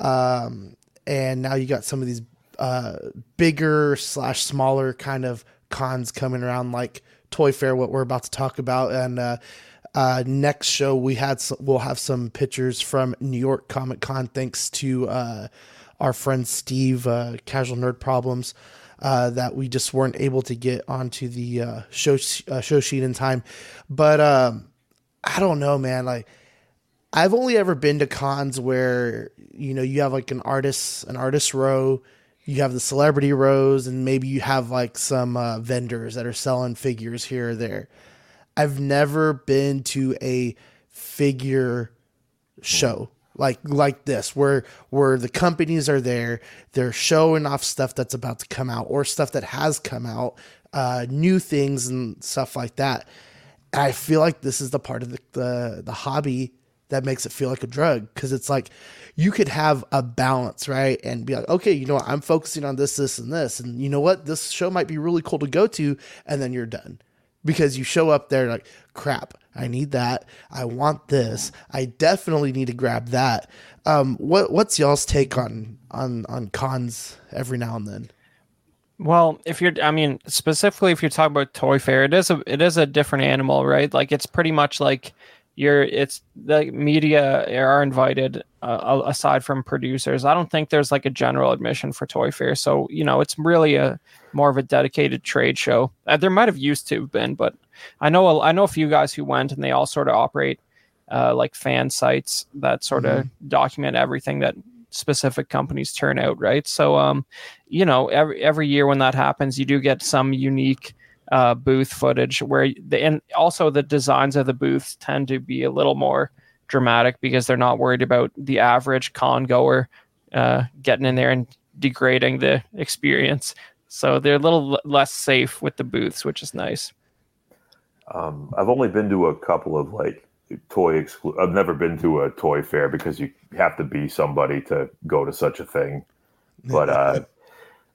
um, and now you got some of these uh, bigger slash smaller kind of cons coming around like Toy Fair, what we're about to talk about, and uh, uh, next show we had some, we'll have some pictures from New York Comic Con thanks to uh, our friend Steve, uh, Casual Nerd Problems. Uh, that we just weren't able to get onto the show show sheet in time, but um, I don't know, man. Like I've only ever been to cons where you know you have like an artist an artist row, you have the celebrity rows, and maybe you have like some uh, vendors that are selling figures here or there. I've never been to a figure show like like this where where the companies are there they're showing off stuff that's about to come out or stuff that has come out uh new things and stuff like that i feel like this is the part of the the, the hobby that makes it feel like a drug because it's like you could have a balance right? And be like okay you know what? I'm focusing on this this and this and you know what? This show might be really cool to go to and then you're done. Because you show up there like crap i need that. I want this. I definitely need to grab that. Um what what's y'all's take on on on cons every now and then? Well, if you're, I mean, specifically if you're talking about Toy Fair, it is a it is a different animal, right? Like it's pretty much like you're. It's the media are invited uh, aside from producers. I don't think there's like a general admission for Toy Fair, so you know it's really a more of a dedicated trade show. Uh, there might have used to have been, but I know a, I know a few guys who went, and they all sort of operate uh, like fan sites that sort of document everything that specific companies turn out, right? So, um, you know, every every year when that happens, you do get some unique uh, booth footage where the and also the designs of the booths tend to be a little more dramatic because they're not worried about the average con goer uh, getting in there and degrading the experience. So they're a little less safe with the booths, which is nice. Um, I've only been to a couple of like toy exclu- I've never been to a toy fair because you have to be somebody to go to such a thing. But uh,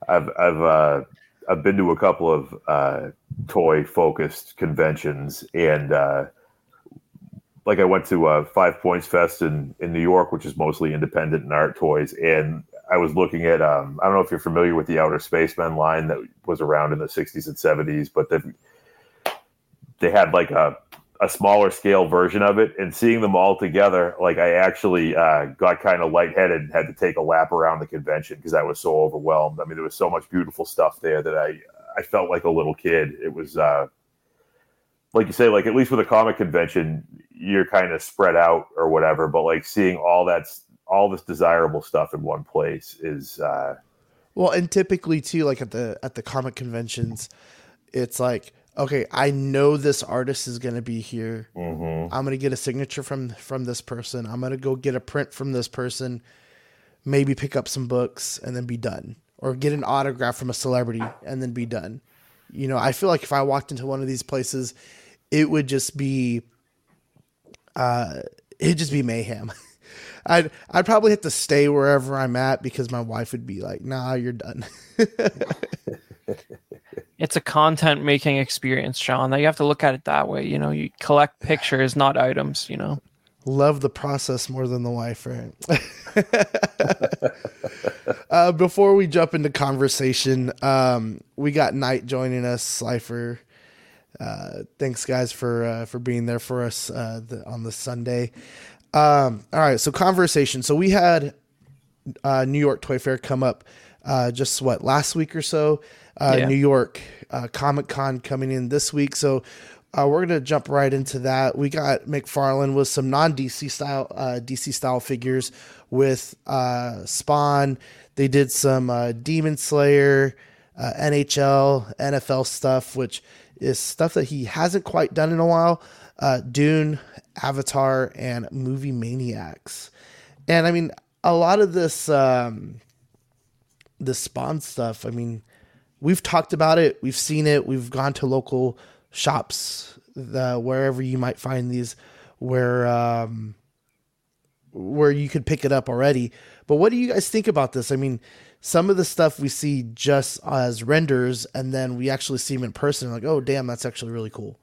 I've I've uh, I've been to a couple of uh, toy focused conventions and uh, like I went to uh, Five Points Fest in in New York, which is mostly independent and art toys, and I was looking at um, I don't know if you're familiar with the Outer Spacemen line that was around in the 60s and 70s, but they they had like a a smaller scale version of it and seeing them all together like i actually uh, got kind of lightheaded and had to take a lap around the convention because i was so overwhelmed. I mean there was so much beautiful stuff there that i i felt like a little kid. It was uh, like you say like at least with a comic convention you're kind of spread out or whatever but like seeing all that's all this desirable stuff in one place is uh, well and typically too like at the at the comic conventions it's like okay, I know this artist is going to be here. Mm-hmm. I'm going to get a signature from from this person. I'm going to go get a print from this person. Maybe pick up some books and then be done, or get an autograph from a celebrity and then be done. You know, I feel like if I walked into one of these places, it would just be, uh, it'd just be mayhem. I'd I'd probably have to stay wherever I'm at because my wife would be like, "Nah, you're done." it's a content making experience, Sean. That you have to look at it that way. You know, you collect pictures, not items. You know, love the process more than the wife, right? uh, before we jump into conversation, um, we got Knight joining us, Slifer. Uh, thanks, guys, for uh, for being there for us uh, the, on the Sunday. Um, all right, so conversation. So we had uh, New York Toy Fair come up uh, just what last week or so uh, yeah. New York uh, Comic Con coming in this week. So uh, we're gonna jump right into that. We got McFarlane with some non DC style uh, DC style figures with uh, Spawn. They did some uh, Demon Slayer, NHL, NFL stuff, which is stuff that he hasn't quite done in a while. Dune, Avatar, and Movie Maniacs. And I mean, a lot of this um, the Spawn stuff. I mean, we've talked about it, we've seen it, we've gone to local shops, the, wherever you might find these, where um, where you could pick it up already. But what do you guys think about this? I mean, some of the stuff we see just as renders, and then we actually see them in person, like, oh damn, that's actually really cool.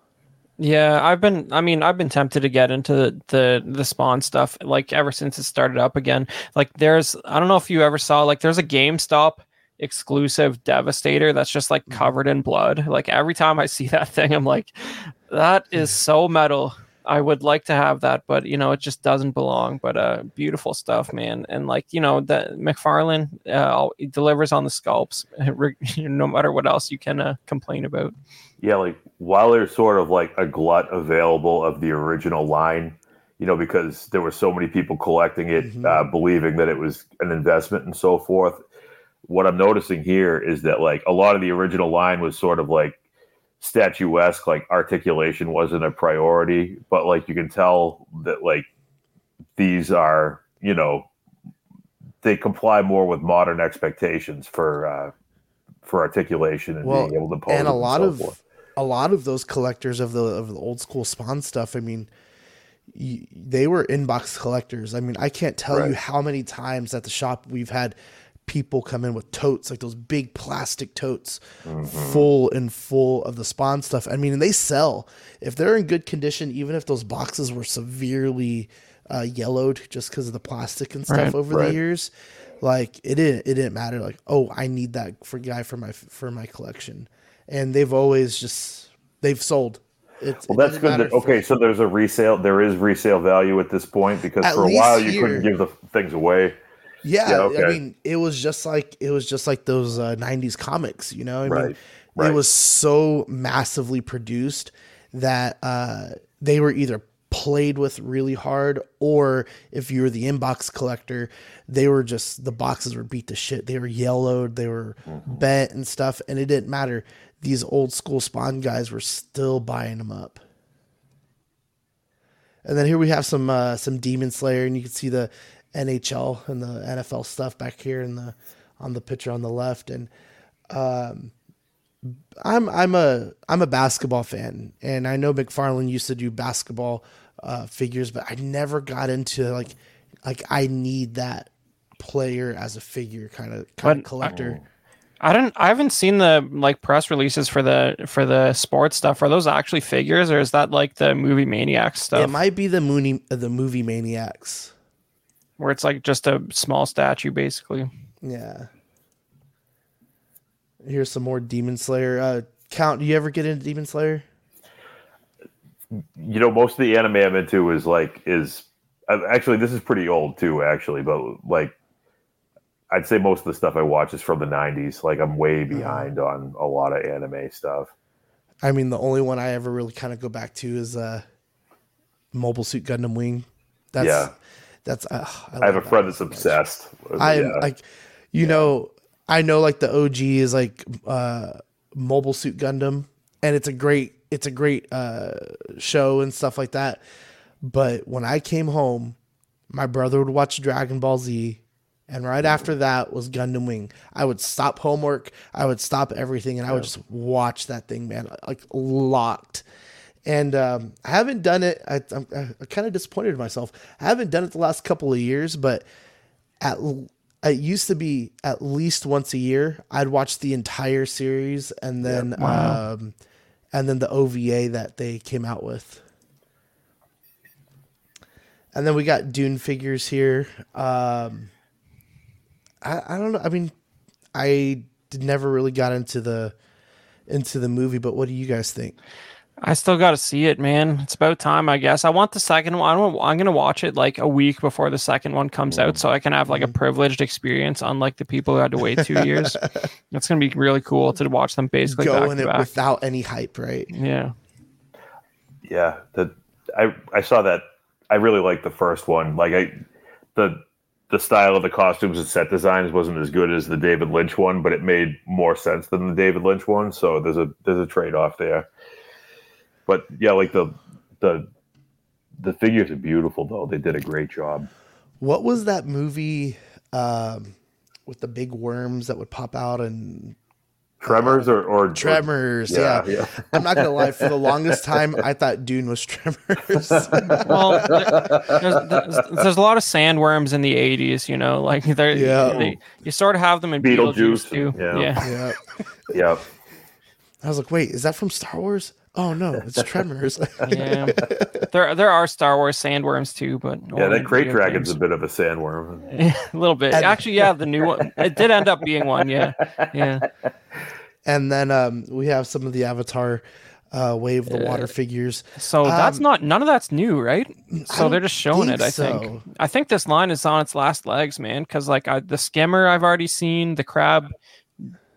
Yeah, I've been. I mean, I've been tempted to get into the, the the spawn stuff like ever since it started up again. Like, there's I don't know if you ever saw like there's a GameStop exclusive Devastator that's just like mm-hmm. covered in blood. Like every time I see that thing, I'm like, that is so metal. I would like to have that, but you know, it just doesn't belong. But uh, beautiful stuff, man. And like you know, that McFarlane uh, delivers on the sculpts, no matter what else you can uh, complain about. Yeah, like while there's sort of like a glut available of the original line, you know, because there were so many people collecting it, mm-hmm. uh, believing that it was an investment and so forth what I'm noticing here is that like a lot of the original line was sort of like statuesque, like articulation wasn't a priority, but like you can tell that like these are, you know, they comply more with modern expectations for uh for articulation and well, being able to pose and a lot and so of forth. a lot of those collectors of the of the old school spawn stuff, I mean, they were inbox collectors. I mean, I can't tell right. you how many times at the shop we've had people come in with totes, like those big plastic totes, mm-hmm. full and full of the spawn stuff. I mean, they sell if they're in good condition, even if those boxes were severely uh, yellowed just because of the plastic and stuff right, over right. the years. Like it didn't, it didn't matter. Like, oh, I need that for guy for my for my collection, and they've always just they've sold. It's, well, that's good. That, okay, so there's a resale. There is resale value at this point because for a while you here, couldn't give the things away. Yeah, yeah okay. I mean, it was just like it was just like those uh, '90s comics. You know, I right. mean, right. it was so massively produced that uh, they were either played with really hard, or if you were the inbox collector, they were just the boxes were beat to shit. They were yellowed, they were mm-hmm. bent and stuff, and it didn't matter. These old school Spawn guys were still buying them up. And then here we have some uh, some Demon Slayer, and you can see the NHL and the NFL stuff back here in the on the picture on the left, and um, I'm I'm a I'm a basketball fan, and I know McFarlane used to do basketball uh, figures, but I never got into like like I need that player as a figure kind of kind of collector. I don't. I haven't seen the like press releases for the for the sports stuff. Are those actually figures, or is that like the movie Maniacs stuff? It might be the Mooney the movie Maniacs, where it's like just a small statue, basically. Yeah. Here's some more Demon Slayer. Uh, Count, do you ever get into Demon Slayer? You know, most of the anime I'm into is like is actually this is pretty old too, actually, but like I'd say most of the stuff I watch is from the '90s. Like I'm way mm-hmm. behind on a lot of anime stuff. I mean, the only one I ever really kind of go back to is uh, Mobile Suit Gundam Wing. That's, yeah, that's. Uh, I, I, have a friend that's obsessed. I yeah. like, you yeah. know, I know like the OG is like uh, Mobile Suit Gundam, and it's a great, it's a great uh, show and stuff like that. But when I came home, my brother would watch Dragon Ball Z and right after that was Gundam Wing. I would stop homework, I would stop everything, and I would just watch that thing, man, like locked. And um, I haven't done it. I, am kind of disappointed in myself. I haven't done it the last couple of years, but at it used to be at least once a year. I'd watch the entire series and then yep. wow. um, and then the OVA that they came out with. And then we got Dune figures here. Um, I, I don't know. I mean, I never really got into the into the movie, but what do you guys think? I still got to see it, man. It's about time, I guess. I want the second one. I am gonna watch it like a week before the second one comes out, so I can have like a mm-hmm. privileged experience, unlike the people who had to wait two years. It's gonna be really cool to watch them basically go in it back. without any hype, right? Yeah, yeah. The I I saw that. I really liked the first one. Like I the the style of the costumes and set designs wasn't as good as the David Lynch one, but it made more sense than the David Lynch one. So there's a there's a trade off there. But yeah, like the the the figures are beautiful though. They did a great job. What was that movie um, with the big worms that would pop out and Tremors or, or Tremors, or, yeah, yeah. yeah. I'm not gonna lie. For the longest time, I thought Dune was Tremors. well, there's, there's, there's, a lot of sandworms in the '80s. You know, like they're yeah. They, you sort of have them in Beetlejuice, Beetlejuice too. Yeah, yeah. yeah. yeah. I was like, wait, is that from Star Wars? Oh no, it's Tremors. yeah, there there are Star Wars sandworms too, but yeah, that Krayt Dragon's a bit of a sandworm. a little bit, actually. Yeah, the new one. It did end up being one. Yeah, yeah. And then um, we have some of the Avatar uh, Way of Water figures. So that's um, not none of that's new, right? So they're just showing it. I so. think. I think this line is on its last legs, man. Because like I, the skimmer, I've already seen the crab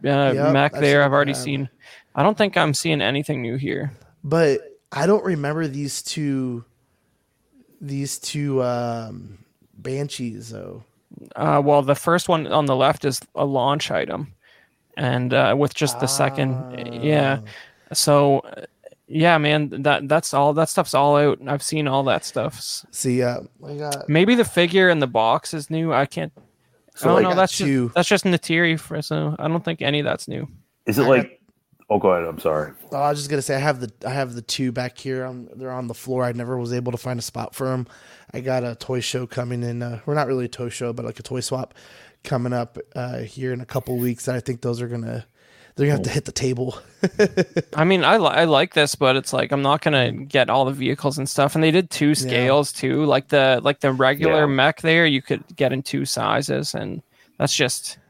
uh, yep, mech there. I've already crab. seen. I don't think I'm seeing anything new here. But I don't remember these two. These two um, banshees, though. Uh, well, the first one on the left is a launch item and uh, with just the second, yeah. Ah. So, yeah, man, that that's all. That stuff's all out. I've seen all that stuff. See, uh, got... maybe the figure in the box is new. I can't. So oh no, that's two. just that's just Neytiri. For, so I don't think any of that's new. Is it like? Oh, go ahead. I'm sorry. Oh, I was just gonna say I have the I have the two back here. They're on the floor. I never was able to find a spot for them. I got a toy show coming in. Uh, we're not really a toy show, but like a toy swap coming up uh, here in a couple weeks. And I think those are gonna they're gonna have to hit the table. I mean, I li- I like this, but it's like I'm not gonna get all the vehicles and stuff. And they did two scales yeah. too, like the like the regular yeah. mech there, you could get in two sizes, and that's just it's a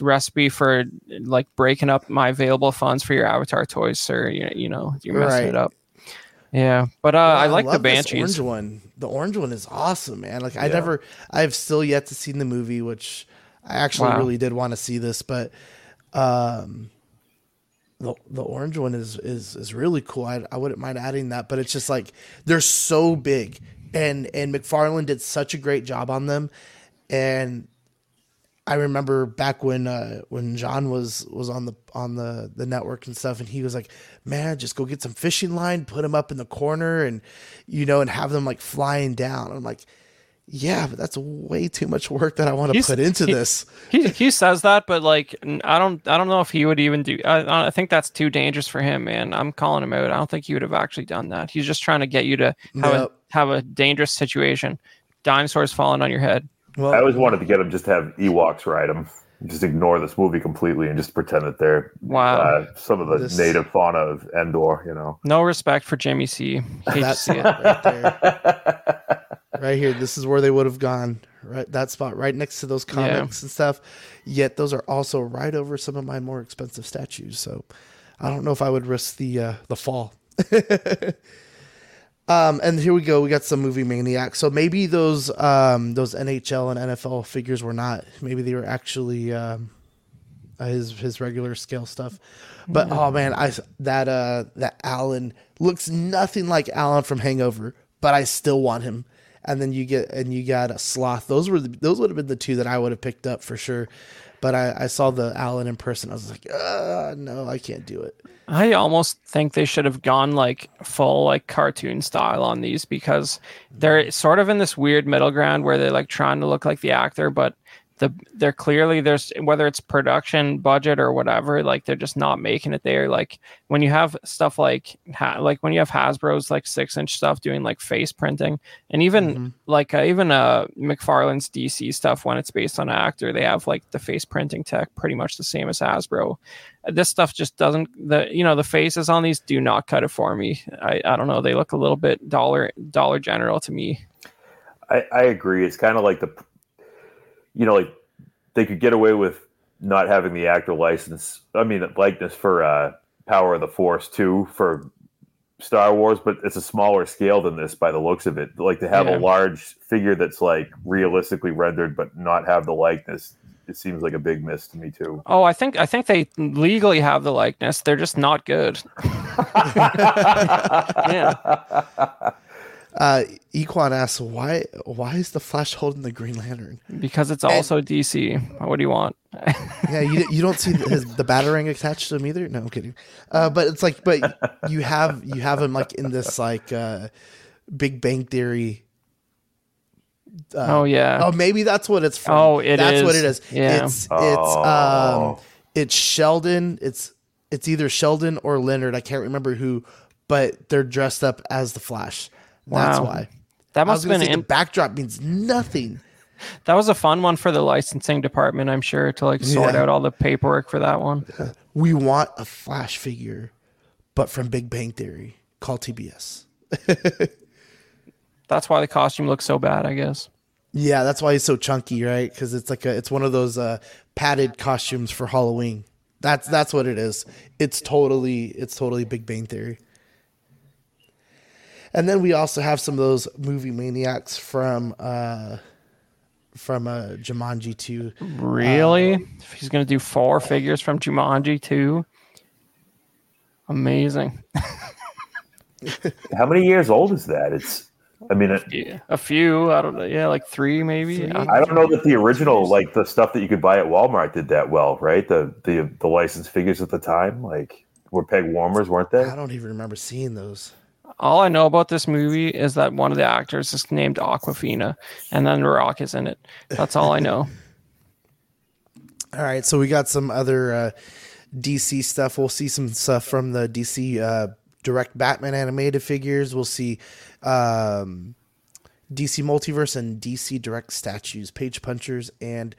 recipe for like breaking up my available funds for your avatar toys, sir. You, you know, you're messing right. it up. Yeah, but uh, I, I like the banshees. orange one. The orange one is awesome, man. Like I yeah. never, I've still yet to see the movie, which I actually wow. really did want to see this, but um, the the orange one is is is really cool. I I wouldn't mind adding that, but it's just like they're so big, and and McFarlane did such a great job on them, and I remember back when uh, when John was was on the on the the network and stuff, and he was like, "Man, just go get some fishing line, put them up in the corner, and you know, and have them like flying down." I'm like, Yeah, but that's way too much work that I want to He's- put into he- this. He he says that, but like I don't I don't know if he would even do. I, I think that's too dangerous for him, man. I'm calling him out. I don't think he would have actually done that. He's just trying to get you to have a have a dangerous situation. Dinosaurs falling on your head. Well, I always wanted to get them just to have Ewoks ride them. Just ignore this movie completely and just pretend that they're Wow. uh, some of the This- native fauna of Endor. You know. no respect for Jimmy C. Hate to That's see it it. right there. right here. This is where they would have gone. Right, that spot right next to those comics and stuff. Yet those are also right over some of my more expensive statues. So I don't know if I would risk the uh, the fall. um, and here we go. We got some movie maniacs. So maybe those um, those NHL and NFL figures were not. Maybe they were actually um, uh, his his regular scale stuff. But oh man, I that uh that Alan looks nothing like Alan from Hangover, but I still want him. And then you get and you got a sloth. Those were the, those would have been the two that I would have picked up for sure. But I, I saw the Alan in person. I was like, uh, no, I can't do it. I almost think they should have gone like full like cartoon style on these because they're sort of in this weird middle ground where they're like trying to look like the actor, but the they're clearly there's whether it's production budget or whatever, like they're just not making it there. Like when you have stuff like ha- like when you have Hasbro's like six inch stuff doing like face printing, and even Mhm. like uh, even uh McFarlane's DC stuff when it's based on an actor, they have like the face printing tech pretty much the same as Hasbro this stuff just doesn't the you know the faces on these do not cut it for me i i don't know they look a little bit dollar dollar general to me I, I agree. It's kind of like the, you know, like they could get away with not having the actor license. I mean, likeness for uh, Power of the Force too for Star Wars, but it's a smaller scale than this by the looks of it. Like to have Yeah. a large figure that's like realistically rendered, but not have the likeness. It seems like a big miss to me too. oh i think i think they legally have the likeness they're just not good Uh, Equan asks, why why is the Flash holding the Green Lantern? because it's also dc what do you want Yeah, you, you don't see the, his, the batarang attached to him either. No, I'm kidding. Uh, but it's like, but you have you have him like in this like uh, Big Bang Theory. Uh, oh yeah Oh, maybe that's what it's from. Oh, it that's what is. it is. Yeah. It's it's Oh. um it's Sheldon. It's it's either Sheldon or Leonard. I can't remember who, but they're dressed up as the Flash. That's why. that must have been an the backdrop means nothing. that was a fun one for the licensing department i'm sure to like sort Yeah. out all the paperwork for that one We want a Flash figure, but from Big Bang Theory. Call TBS. that's why the costume looks so bad i guess Yeah, that's why he's so chunky, right? Because it's like a, it's one of those uh, padded costumes for Halloween. That's that's what it is. It's totally it's totally Big Bang Theory. And then we also have some of those movie maniacs from uh, from uh, Jumanji two. Really? If he's gonna do four figures from Jumanji 2. Amazing. How many years old is that? It's. I mean, it, Yeah, a few. I don't know. Yeah, like three maybe. Three? I- I don't know that the original, like the stuff that you could buy at Walmart, did that well, right? The the the licensed figures at the time, like were peg warmers, weren't they? I don't even remember seeing those. All I know about this movie is that one of the actors is named Awkwafina, and then The Rock is in it. That's all I know. All right, so we got some other uh, DC stuff. We'll see some stuff from the DC uh, direct Batman animated figures. We'll see um, DC Multiverse and DC direct statues, page punchers, and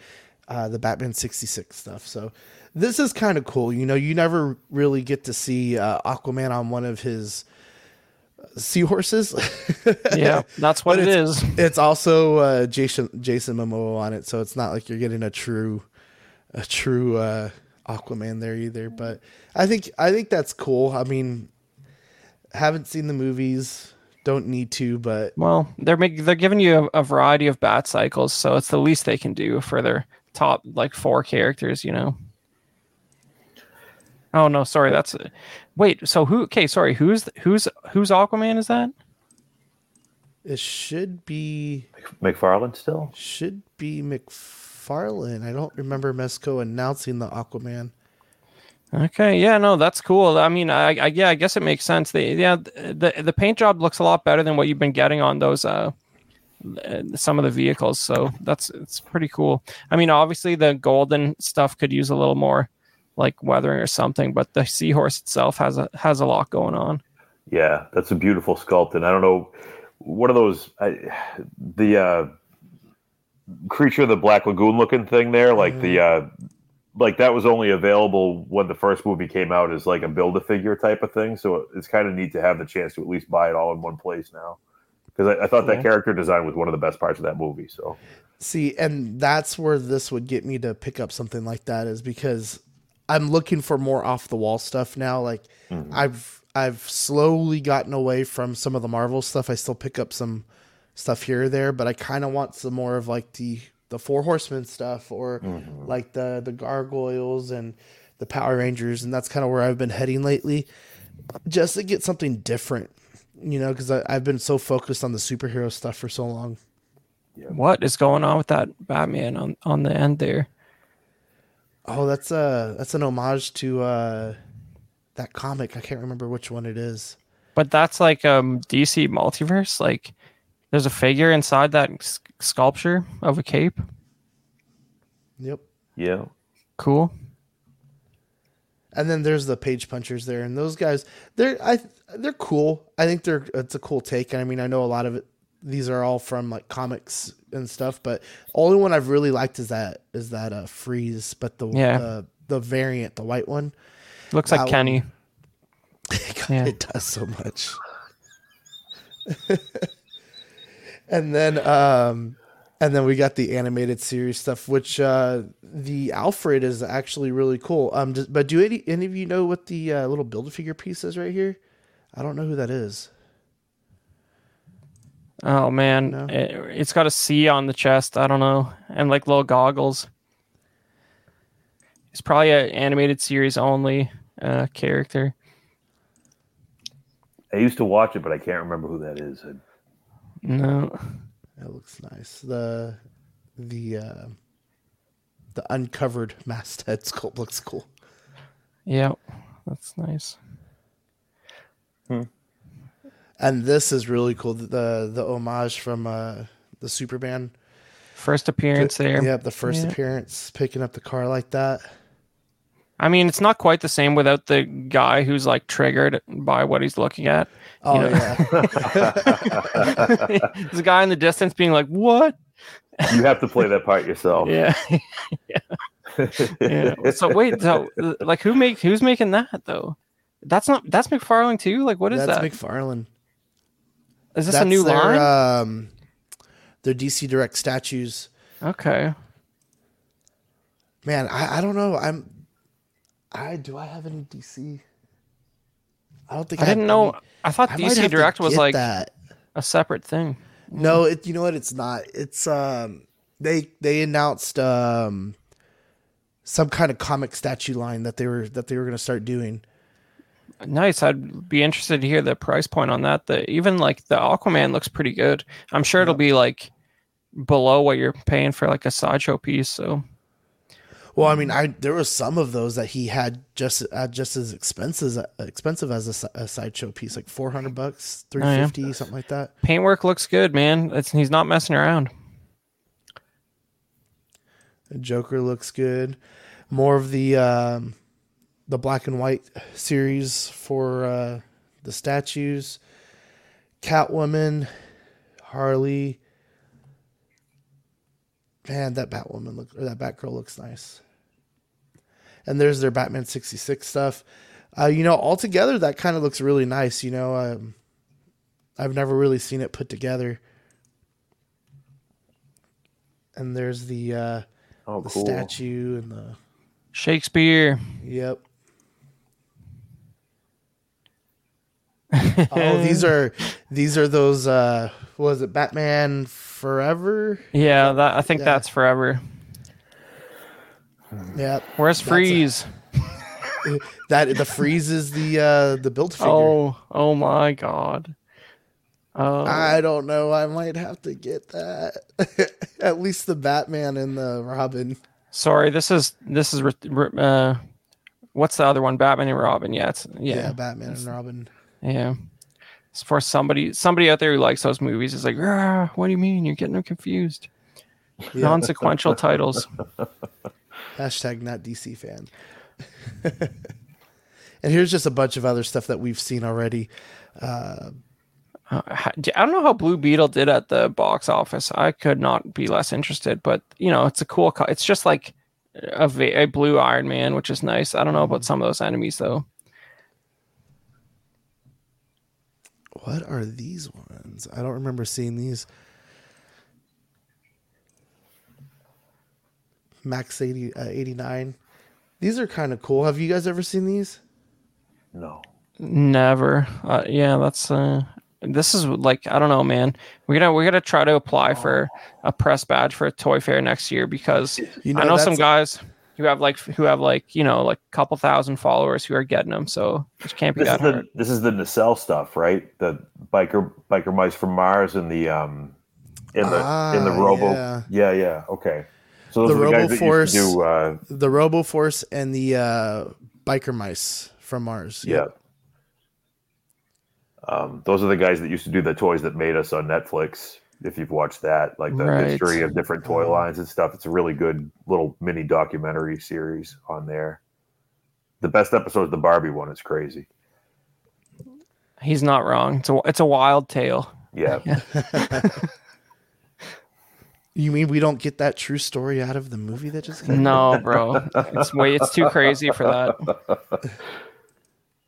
uh, the Batman 66 stuff. So this is kind of cool. You know, you never really get to see uh, Aquaman on one of his seahorses. Yeah, that's what But it is. it's also uh, Jason Jason Momoa on it, so it's not like you're getting a true a true uh, Aquaman there either. But I think I think that's cool. I mean, haven't seen the movies, don't need to, but Well, they're making they're giving you a, a variety of bat cycles, so it's the least they can do for their top like four characters, you know. Oh no, sorry, that's wait. So who? Okay, sorry. Who's who's who's Aquaman? Is that? it should be McFarlane still. should be McFarlane. I don't remember Mezco announcing the Aquaman. Okay, yeah, no, that's cool. I mean, I, I yeah, I guess it makes sense. The yeah, the the paint job looks a lot better than what you've been getting on those uh uh, some of the vehicles. So that's it's pretty cool. I mean, obviously the golden stuff could use a little more like weathering or something, but the seahorse itself has a has a lot going on. Yeah, that's a beautiful sculpt, and I don't know what are those I, the uh, creature the Black Lagoon looking thing there, like the uh, like that was only available when the first movie came out as like a build a figure type of thing. So it's kind of neat to have the chance to at least buy it all in one place now. Because I, I, thought that character design was one of the best parts of that movie. So see, and that's where this would get me to pick up something like that is because I'm looking for more off the wall stuff now. Like mm-hmm. I've I've slowly gotten away from some of the Marvel stuff. I still pick up some stuff here or there, but I kind of want some more of like the the Four Horsemen stuff or mm-hmm. like the the Gargoyles and the Power Rangers, and that's kind of where I've been heading lately, just to get something different. You know, because I've been so focused on the superhero stuff for so long. What is going on with that Batman on on the end there? Oh, that's a that's an homage to uh that comic. I can't remember which one it is. But that's like um DC multiverse. Like, there's a figure inside that s- sculpture of a cape. Yep. Yeah. Cool. And then there's the page punchers there, and those guys, they're I they're cool. I think they're it's a cool take. And I mean, I know a lot of it. These are all from like comics and stuff, but only one I've really liked is that is that uh freeze, but the yeah. the, the variant, the white one. Looks like Kenny. God, yeah. It does so much. and then um and then we got the animated series stuff which uh the alfred is actually really cool um but do any any of you know what the uh, little build a figure piece is right here i don't know who that is oh man no? it, it's got a c on the chest i don't know and like little goggles it's probably an animated series only uh, character. I used to watch it, but I can't remember who that is. No, that looks nice. The the uh, the uncovered masthead sculpt looks cool. Yeah, that's nice. Hmm. And this is really cool. The the homage from uh, the Superman first appearance the, there. Yep, the first yeah. appearance, picking up the car like that. I mean, it's not quite the same without the guy who's like triggered by what he's looking at. Oh you know? yeah. There's a guy in the distance being like, "What?" You have to play that part yourself. Yeah. yeah. yeah. So wait, so like who make who's making that though? That's not that's McFarlane too. Like what is that's that? That's McFarlane. Is this that's a new their, line? Um, their DC Direct statues. Okay. Man, I, I don't know. I'm I do I have any DC? I don't think I, I didn't know. Any, I thought I DC Direct was like that. a separate thing. No, it. You know what? It's not. It's um. They they announced um. Some kind of comic statue line that they were that they were going to start doing. Nice. I'd be interested to hear the price point on that. The even like the Aquaman looks pretty good. I'm sure it'll be like below what you're paying for like a sideshow piece. So well, I mean, I there was some of those that he had just uh, just as expensive expensive as a, a sideshow piece, like four hundred bucks, three fifty, oh, yeah. something like that. Paintwork looks good, man. It's, he's not messing around. The Joker looks good. More of the um, the black and white series for uh, the statues. Catwoman, Harley, man, that Batwoman look or that Batgirl looks nice. And there's their Batman sixty six stuff. Uh, you know, altogether that kind of looks really nice. You know, um, I've never really seen it put together. And there's the uh, oh, the cool. statue and the Shakespeare. Yep. oh, these are these are those uh was it Batman Forever? Yeah, that I think yeah. that's Forever. Yeah. Where's Freeze? A, that the Freeze is the uh the built figure. Oh, oh my god. Uh, I don't know. I might have to get that. At least the Batman and the Robin. Sorry, this is this is uh, what's the other one? Batman and Robin. Yeah, it's yeah, yeah Batman and Robin. Yeah. for somebody somebody out there who likes those movies is like, "Ah, what do you mean? You're getting them confused. Yeah. Non-sequential titles. Hashtag not DC fan. and here's just a bunch of other stuff that we've seen already. Uh, Uh, I don't know how Blue Beetle did at the box office. I could not be less interested, but you know, it's a cool. Co- it's just like a, a blue Iron Man, which is nice. I don't know about some of those enemies though. What are these ones? I don't remember seeing these. Max 80, uh, 89. These are kind of cool. Have you guys ever seen these? No. Never. Uh, yeah, that's. Uh, this is like I don't know, man. We gotta we gotta try to apply for a press badge for a toy fair next year because You I know some that's- guys who have like who have like you know like a couple thousand followers who are getting them. So it can't be This is that the hard. this is the nacelle stuff, right? The biker biker mice from Mars and the um in the in the Ah, Robo. yeah. Yeah, yeah. Okay. So The those are the guys that used do uh The Robo Force and the uh, biker mice from Mars. yeah. Um, those are the guys that used to do the toys that made us on Netflix. If you've watched that, like the Right. history of different toy mm-hmm. lines and stuff, it's a really good little mini documentary series on there. The best episode is the Barbie one. It's crazy. He's not wrong. It's a it's a wild tale. Yeah, You mean we don't get that true story out of the movie that just came? Out? No, bro, it's way it's too crazy for that.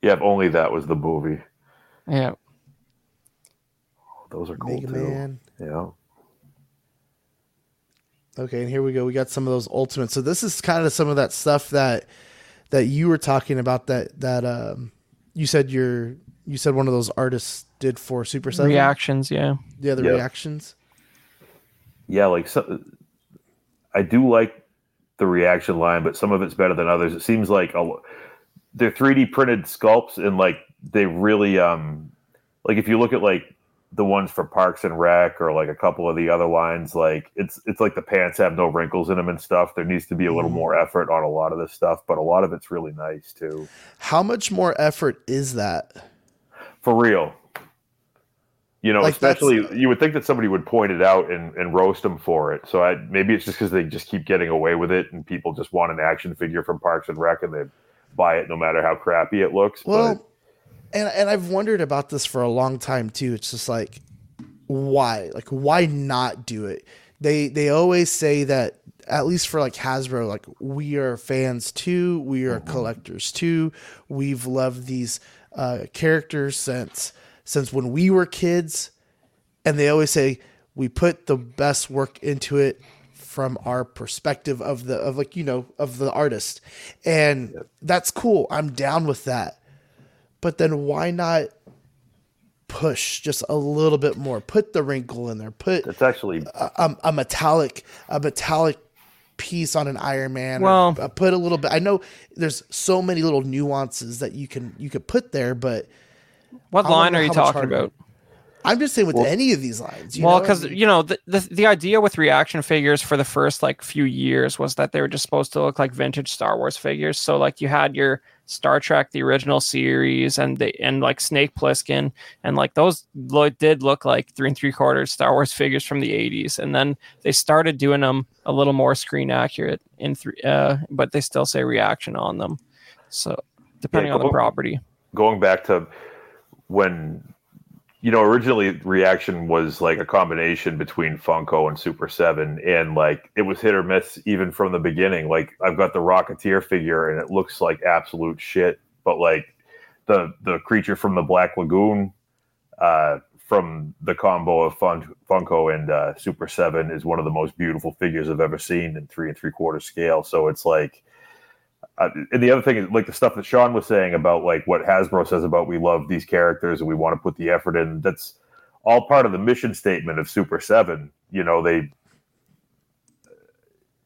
yeah. If only that was the movie. Yeah. Those are cool Mega too. Man. Yeah. Okay, and here we go. We got some of those ultimates. So this is kind of some of that stuff that that you were talking about that that um you said your you said one of those artists did for Super Seven. Reactions, yeah. Yeah, the Yep. reactions. yeah, like so, I do like the reaction line, but some of it's better than others. It seems like a, they're 3D printed sculpts, and like they really, um, like if you look at like the ones for Parks and Rec or like a couple of the other lines, like it's it's like the pants have no wrinkles in them and stuff. There needs to be a little Mhm. more effort on a lot of this stuff, but a lot of it's really nice too. How much more effort is that? For real. You know, Like, especially you would think that somebody would point it out and, and roast them for it. So I, maybe it's just because they just keep getting away with it, and people just want an action figure from Parks and Rec, and they buy it no matter how crappy it looks. Well, but and and I've wondered about this for a long time too. It's just like why? Like why not do it? They they always say that at least for like Hasbro, like we are fans too, we are collectors too. We've loved these uh, characters since since when we were kids, and they always say we put the best work into it from our perspective of the of like you know of the artist, and that's cool. I'm down with that but then why not push just a little bit more put the wrinkle in there put it's actually a, a, a metallic a metallic piece on an iron man or, Well- uh, put a little bit i know there's so many little nuances that you can you could put there but What line are you talking harder- about? i'm just saying with any of these lines you well, know? because you know the, the the idea with reaction figures for the first like few years was that they were just supposed to look like vintage Star Wars figures. So like you had your Star Trek the original series and the and like Snake Plissken and like those lo- did look like three and three quarters Star Wars figures from the '80s, and then they started doing them a little more screen accurate in three, uh, but they still say reaction on them. So depending on the property. going back to when you know originally reaction was like a combination between funko and super 7 and like it was hit or miss even from the beginning. Like i've got the rocketeer figure and it looks like absolute shit but like the the creature from the black lagoon uh from the combo of Fun- funko and uh, super 7 is one of the most beautiful figures i've ever seen in three and three quarter scale. So it's like uh, and the other thing is like the stuff that Sean was saying about like what Hasbro says about we love these characters and we want to put the effort in. That's all part of the mission statement of Super Seven. You know, they.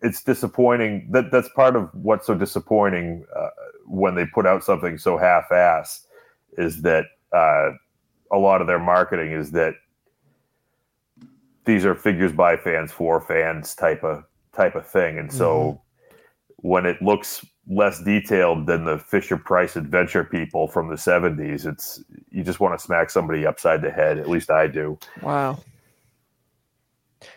It's disappointing that that's part of what's so disappointing uh, when they put out something so half-ass is that uh, a lot of their marketing is that these are figures by fans for fans type of type of thing, and so when it looks less detailed than the Fisher Price adventure people from the 70s. It's you just want to smack somebody upside the head. At least I do. Wow.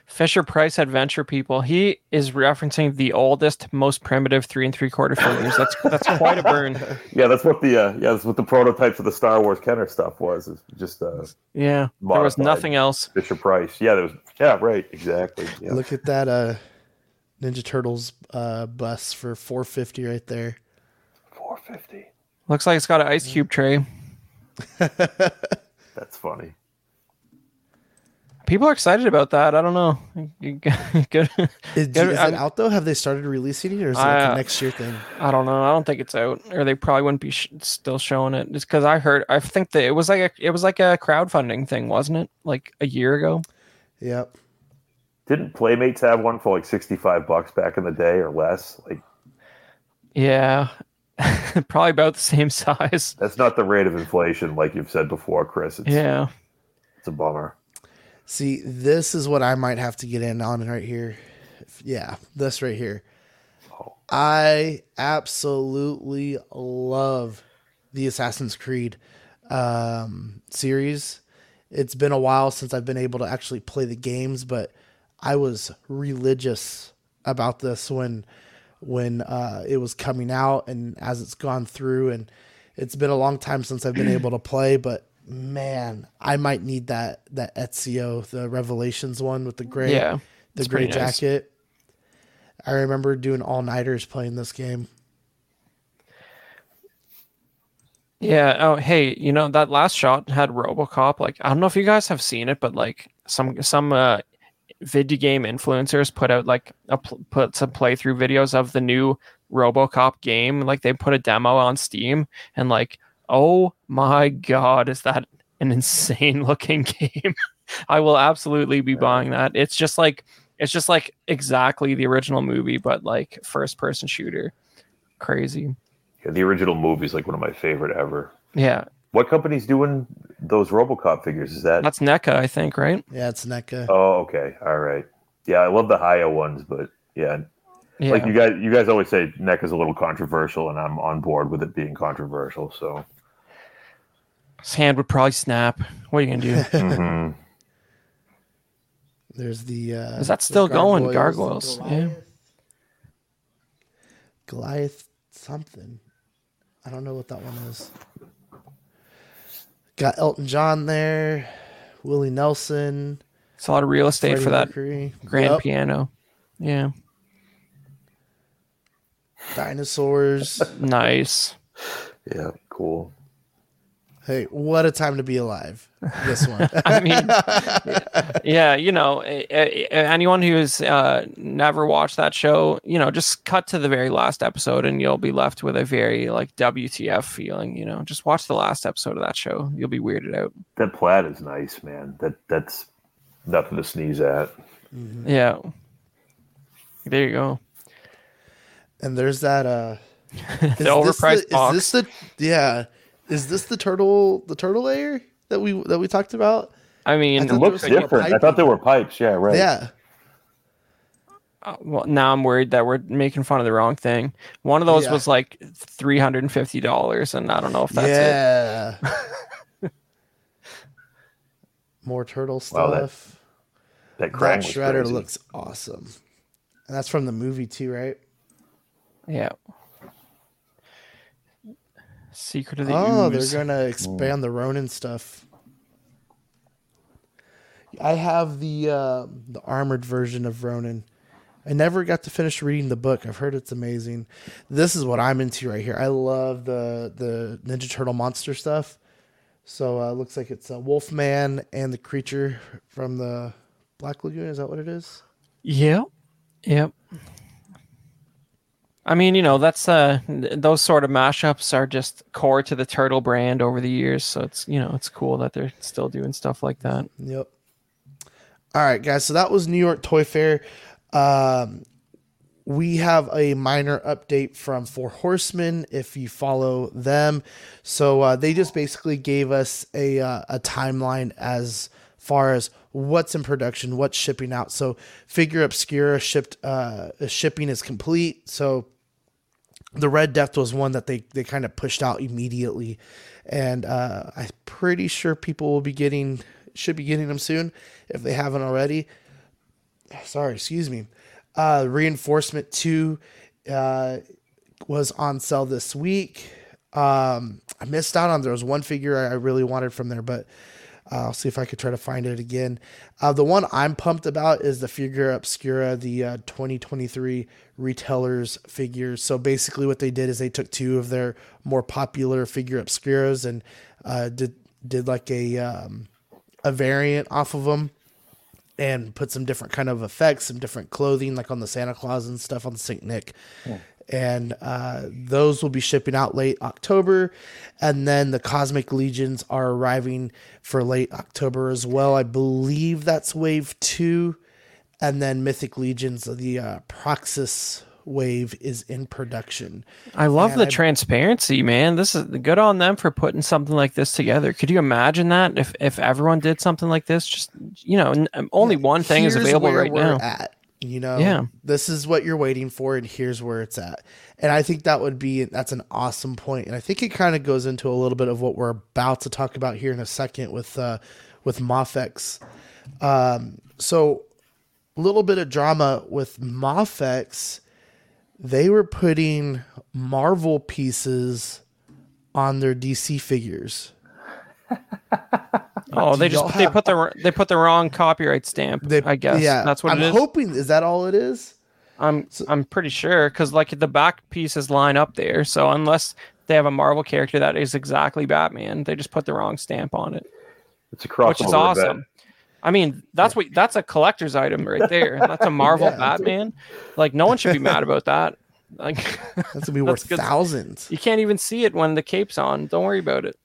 Fisher Price Adventure People. He is referencing the oldest, most primitive three and three quarter figures. That's that's quite a burn. Yeah, that's what the uh, yeah that's what the prototype for the Star Wars Kenner stuff was. Is just uh, Yeah, there was nothing else. Fisher Price. Yeah, there was. Yeah, right. Exactly. Yeah. Look at that uh, Ninja Turtles uh, bus for 450 right there. Four fifty. Looks like it's got an ice cube tray. That's funny. People are excited about that. I don't know. You- Good. Is, Good, is it I'm- out though? Have they started releasing it, or is it like Uh, a next year thing? I don't know. I don't think it's out, or they probably wouldn't be sh- still showing it. Just because I heard, I think that it was like a, it was like a crowdfunding thing, wasn't it? Like a year ago. Yep. Didn't Playmates have one for like sixty five bucks back in the day or less? Like Yeah, probably about the same size. that's not the rate of inflation, like you've said before, Chris. It's, Yeah. it's a bummer. See, this is what I might have to get in on right here. Yeah, this right here. I absolutely love the Assassin's Creed um, series. It's been a while since I've been able to actually play the games, but I was religious about this when when uh, it was coming out and as it's gone through and it's been a long time since I've been able to play, but man, I might need that that Ezio, the Revelations one with the gray Yeah, the gray nice. jacket. I remember doing all nighters playing this game. Yeah. Oh, hey, you know that last shot had RoboCop. Like, I don't know if you guys have seen it, but like some some uh, video game influencers put out like a pl- put some playthrough videos of the new RoboCop game. Like they put a demo on Steam, and like, oh my god, is that an insane looking game? I will absolutely be buying that. It's just like it's just like exactly the original movie, but like first person shooter. Crazy. Yeah, the original movie is like one of my favorite ever. Yeah, What company's doing those RoboCop figures? Is that? that's NECA, I think, right? Yeah, it's NECA. Oh, okay, all right. Yeah, I love the Hiya ones, but yeah, Yeah. like you guys, you guys always say NEC is a little controversial, and I'm on board with it being controversial. So His hand would probably snap. What are you gonna do? mhm. There's the. Uh, Is that the still going? Gargoyles. Goliath. Yeah. Goliath something. I don't know what that one is. Got Elton John there, Willie Nelson, It's a lot of real estate Freddie for that Mercury. grand Yep. piano. Yeah. Dinosaurs. Nice. yeah, cool. Hey, what a time to be alive! This one. I mean, yeah, you know, anyone who's uh, never watched that show, you know, just cut to the very last episode and you'll be left with a very like WTF feeling. You know, just watch the last episode of that show. You'll be weirded out. That plaid is nice, man. That that's nothing to sneeze at. Yeah. There you go. and there's that. uh The is this overpriced the, box. Is this the? Yeah. Is this the turtle? The turtle layer that we that we talked about? I mean, I It looks like different. I thought they in were pipes. Yeah, right. Yeah. Uh, well, now I'm worried that we're making fun of the wrong thing. One of those Yeah. was like three hundred and fifty dollars, and I don't know if that's it. yeah. More turtle Wow, that stuff. That Krang that shredder crazy. looks awesome. And that's from the movie too, right? Yeah. Secret of the Oh, Ooze. they're gonna expand the Ronin stuff. I have the uh, the armored version of Ronin. I never got to finish reading the book. I've heard it's amazing. This is what I'm into right here. I love the the Ninja Turtle monster stuff. So uh, looks like it's a Wolfman and the creature from the Black Lagoon. Is that what it is? Yep. Yep. I mean, you know, that's uh those sort of mashups are just core to the turtle brand over the years, so it's you know, it's cool that they're still doing stuff like that. Yep. All right, guys. So that was New York Toy Fair. Um, we have a minor update from Four Horsemen if you follow them. So uh, they just basically gave us a uh, a timeline as far as what's in production, what's shipping out. So Figura Obscura shipped uh, shipping is complete. So the Red Death was one that they they kind of pushed out immediately, and uh, I'm pretty sure people will be getting should be getting them soon if they haven't already. Sorry, excuse me. Uh, Reinforcement two uh, was on sale this week. Um, I missed out on there was one figure I really wanted from there, but uh, I'll see if I could try to find it again. Uh, the one I'm pumped about is the Figura Obscura, the uh, 2023 retailers figures. So basically, what they did is they took two of their more popular Figura Obscuras and uh, did did like a um, a variant off of them and put some different kind of effects, some different clothing, like on the Santa Claus and stuff on the Saint Nick. Yeah and uh, those will be shipping out late October. And then the Cosmic Legions are arriving for late October as well. I believe that's wave two. And then Mythic Legions, the uh, Poxxus wave is in production. I love and the I, transparency, man. This is good on them for putting something like this together. Could you imagine that if if everyone did something like this? Just you know, only one thing is available right now. At you know, yeah. this is what you're waiting for, and here's where it's at. And I think that would be that's an awesome point. And I think it kind of goes into a little bit of what we're about to talk about here in a second with uh, with Mafex. Um, so a little bit of drama with Mafex. They were putting Marvel pieces on their DC figures. Oh, they just they put the they put the wrong copyright stamp. They, I guess. Yeah, that's what I'm it is. hoping is that all it is. I'm so, I'm pretty sure because like the back pieces line up there. So unless they have a Marvel character that is exactly Batman, they just put the wrong stamp on it. It's a crossover, which is awesome. I mean, that's what that's a collector's item right there. That's a Marvel yeah, Batman. Like no one should be mad about that. Like that's gonna be worth thousands. You can't even see it when the cape's on. Don't worry about it.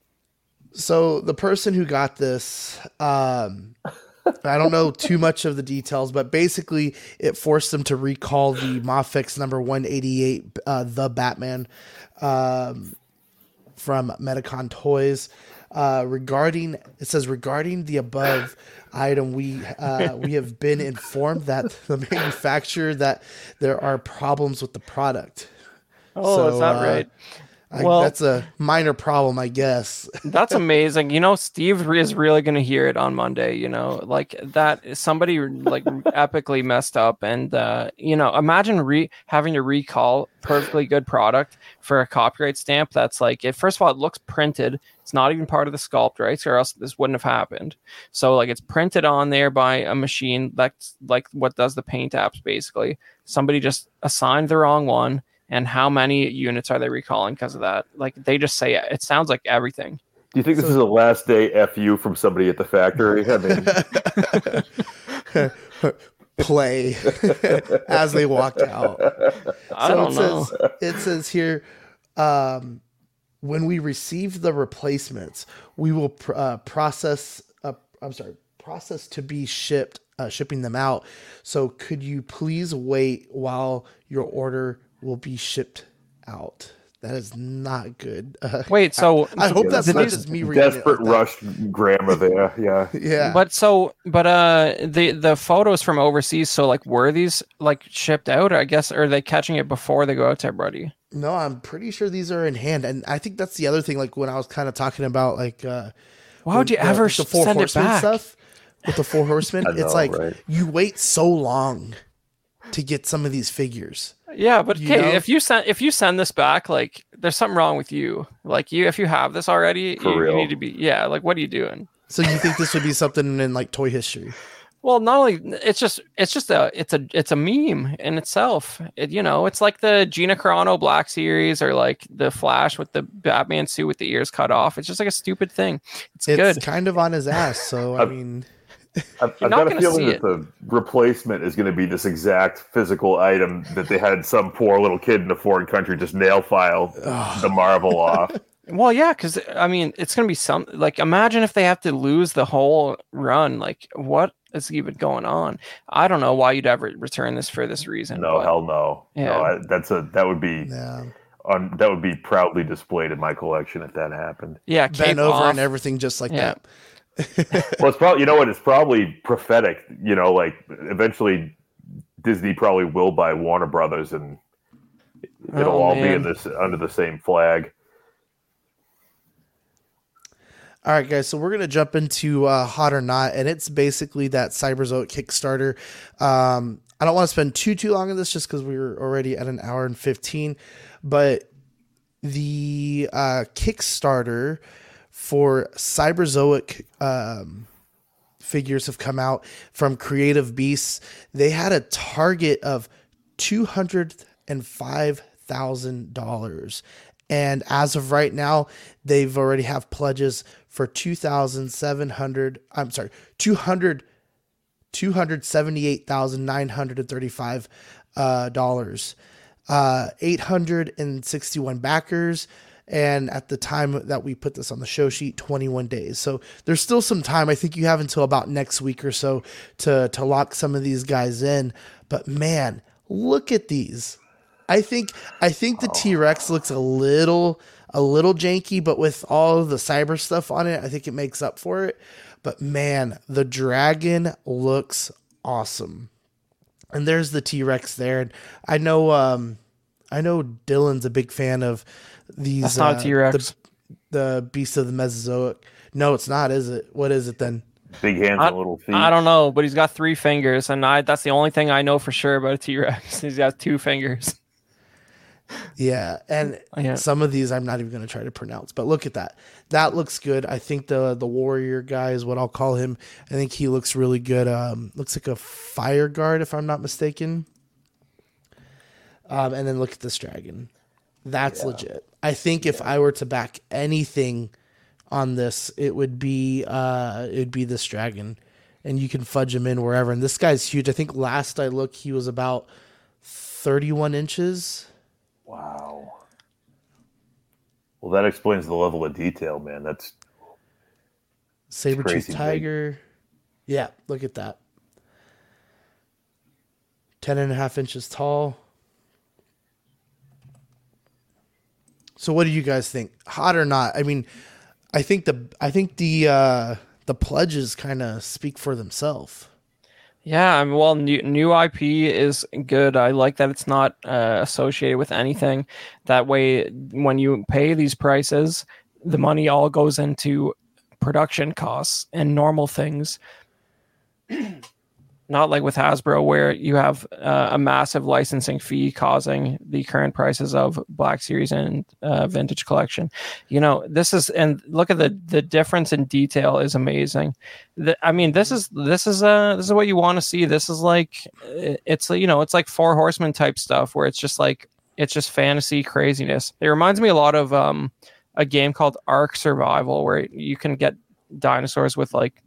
So the person who got this, um, I don't know too much of the details, but basically it forced them to recall the Mafex number 188, uh, the Batman, um, from Medicom Toys. Uh, regarding it says regarding the above item, we uh, we have been informed that the manufacturer that there are problems with the product. Oh, so, is that uh, right? I, well, that's a minor problem, I guess. that's amazing. You know, Steve is really going to hear it on Monday. You know, like that somebody like epically messed up, and uh, you know, imagine re having to recall perfectly good product for a copyright stamp. That's like, it, first of all, it looks printed. It's not even part of the sculpt, right? Or else this wouldn't have happened. So like, it's printed on there by a machine that's like what does the paint apps basically. Somebody just assigned the wrong one and how many units are they recalling because of that? Like they just say it sounds like everything. Do you think this is the last day fu from somebody at the factory? I mean, play as they walked out. I so don't it know. Says, it says here, um, when we receive the replacements, we will pr- uh, process. Uh, I'm sorry, process to be shipped, uh, shipping them out. So could you please wait while your order will be shipped out. That is not good. Uh, Wait, so I, I hope that's not just me reading desperate like rush grammar there. Yeah, yeah. But so, but uh, the the photos from overseas. So, like, were these like shipped out? I guess, or are they catching it before they go out to everybody? No, I'm pretty sure these are in hand, and I think that's the other thing. Like when I was kind of talking about like, uh, why would you ever the four send it back? Stuff with the four horsemen, know, it's like right? you wait so long to get some of these figures. Yeah, but okay, if you send if you send this back, like there's something wrong with you. Like you, if you have this already, you, you, need to be yeah. Like what are you doing? So you think this would be something in like toy history? Well, not only it's just it's just a it's a it's a meme in itself. It, you know, it's like the Gina Carano Black series or like the Flash with the Batman suit with the ears cut off. It's just like a stupid thing. It's, it's good. kind of on his ass. So I mean. I've, I've got a feeling that it. the replacement is going to be this exact physical item that they had some poor little kid in a foreign country just nail file the Marvel off. Well, yeah, because I mean, it's going to be some like imagine if they have to lose the whole run. Like, what is even going on? I don't know why you'd ever return this for this reason. No, but, hell no. Yeah, no, I, that's a that would be. Yeah. On, that would be proudly displayed in my collection if that happened. Yeah, bent over off. and everything just like yeah. that. well, it's probably you know what it's probably prophetic. You know, like eventually Disney probably will buy Warner Brothers, and It'll Oh, all be in this under the same flag. All right, guys. So we're gonna jump into uh, hot or not, and it's basically that Cyberzoic Kickstarter. Um, I don't want to spend too too long on this, just because we were already at an hour and fifteen. But the uh, Kickstarter for Cyberzoic um, figures have come out from Creative Beasts. They had a target of two hundred and five thousand dollars, and as of right now, they've already have pledges for two thousand seven hundred. I'm sorry, two hundred. Two hundred seventy-eight thousand nine hundred and thirty-five uh, dollars, uh, eight hundred and sixty-one backers, and at the time that we put this on the show sheet, twenty-one days. So there's still some time. I think you have until about next week or so to to lock some of these guys in. But man, look at these. I think I think the T Rex looks a little a little janky, but with all the cyber stuff on it, I think it makes up for it. But man, the dragon looks awesome. And there's the T Rex there. And I know um I know Dylan's a big fan of these That's not uh, a T Rex. The, the beasts of the Mesozoic. No, it's not, is it? What is it then? Big hands I- and little feet. I don't know, but he's got three fingers, and I that's the only thing I know for sure about a T Rex. He's got two fingers. Yeah, and Yeah. some of these I'm not even going to try to pronounce. But look at that. That looks good. I think the the warrior guy is what I'll call him. I think he looks really good. Um, looks like a fire guard if I'm not mistaken. Um, and then look at this dragon. That's legit. I think if I were to back anything on this, it would be uh, it would be this dragon, and you can fudge him in wherever. And this guy's huge. I think last I looked, he was about 31 inches. Wow. Well, that explains the level of detail, man. That's Saber tooth tiger. Yeah, look at that. Ten and a half inches tall. So what do you guys think? Hot or not? I mean, I think the I think the uh the pledges kind of speak for themselves. Yeah, I mean, well, new, new IP is good. I like that it's not uh, associated with anything. That way, when you pay these prices, the money all goes into production costs and normal things. Not like with Hasbro, where you have uh, a massive licensing fee causing the current prices of Black Series and uh, Vintage Collection. You know, this is and look at the the difference in detail is amazing. The, I mean, this is this is uh this is what you want to see. This is like it's you know it's like Four Horsemen type stuff where it's just like it's just fantasy craziness. It reminds me a lot of um a game called Ark Survival where you can get dinosaurs with like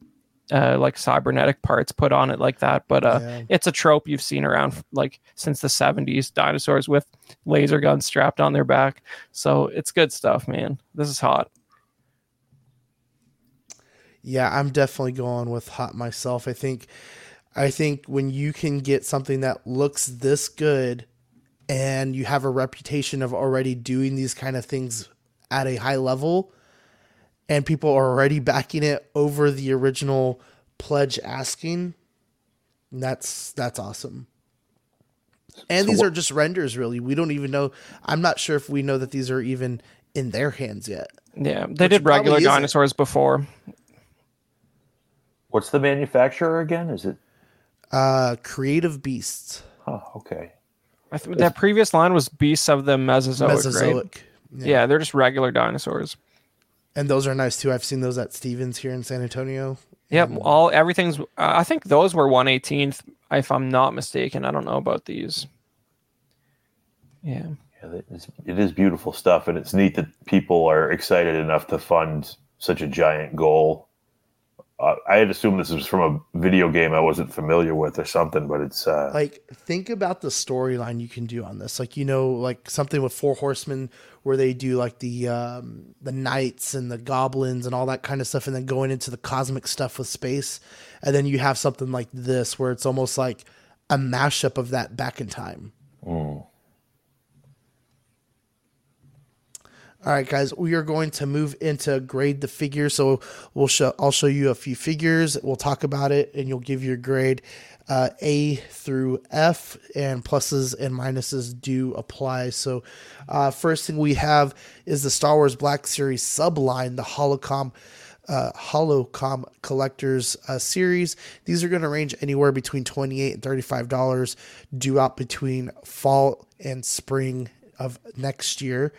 uh, like cybernetic parts put on it like that. But uh, Yeah. it's a trope you've seen around like since the 70s dinosaurs with laser guns strapped on their back. So it's good stuff, man. This is hot. Yeah, I'm definitely going with hot myself. I think I think when you can get something that looks this good and you have a reputation of already doing these kind of things at a high level and people are already backing it over the original pledge asking, that's that's awesome. And So these what- are just renders really. We don't even know I'm not sure if we know that these are even in their hands yet. Yeah, they did regular probably isn't. dinosaurs before. what's the manufacturer again? Is it? Uh Creative Beasts. Oh, okay. I th- that previous line was Beasts of the Mesozoic, right? Mesozoic. Yeah. they're just regular dinosaurs. And those are nice too. I've seen those at Stevens here in San Antonio. Yep, all everything's. Uh, I think those were one eighteenth, if I'm not mistaken. I don't know about these. Yeah, Yeah, it is, it is beautiful stuff, and it's neat that people are excited enough to fund such a giant goal. Uh, I had assumed this was from a video game I wasn't familiar with or something, but it's uh, Like, think about the storyline you can do on this. Like, you know, like something with Four Horsemen where they do like the um, the knights and the goblins and all that kind of stuff, and then going into the cosmic stuff with space, and then you have something like this where it's almost like a mashup of that back in time. All right, guys, we are going to move into grade the figure. So we'll show. I'll show you a few figures. We'll talk about it, and you'll give your grade uh, A through F, and pluses and minuses do apply. So, uh, first thing we have is the Star Wars Black Series subline, the Holocomm. Uh, Holocomm Collectors uh, series. These are going to range anywhere between 28 and $35, due out between fall and spring of next year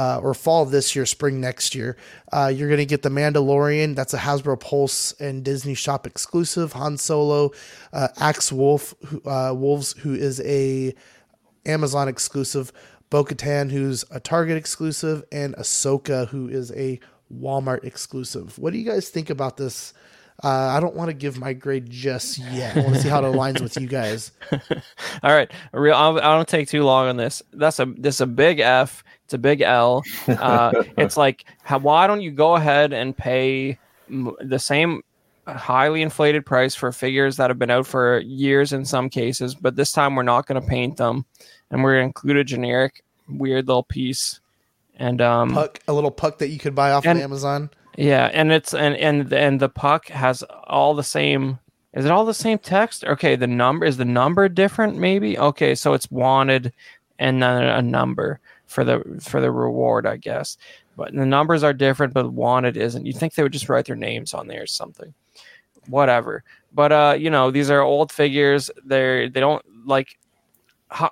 uh, or fall this year, spring next year. Uh, you're going to get the Mandalorian. That's a Hasbro Pulse and Disney Shop exclusive. Han Solo, uh, Axe Wolf, uh, Wolves, who is a Amazon exclusive. Bo-Katan, who's a Target exclusive, and Ahsoka, who is a Walmart exclusive. What do you guys think about this? Uh, I don't want to give my grade just yet. I want to see how it aligns with you guys. All right, real. I don't take too long on this. That's a this is a big F. It's a big L. Uh, it's like, how, why don't you go ahead and pay the same highly inflated price for figures that have been out for years in some cases, but this time we're not going to paint them, and we're going to include a generic weird little piece and um, puck, a little puck that you could buy off and, of Amazon. Yeah, and it's and and and the puck has all the same. Is it all the same text? Okay, the number is the number different? Maybe. Okay, so it's wanted and then a number for the for the reward, I guess. But the numbers are different, but wanted isn't. You think they would just write their names on there or something? Whatever. But uh, you know, these are old figures. They're they don't like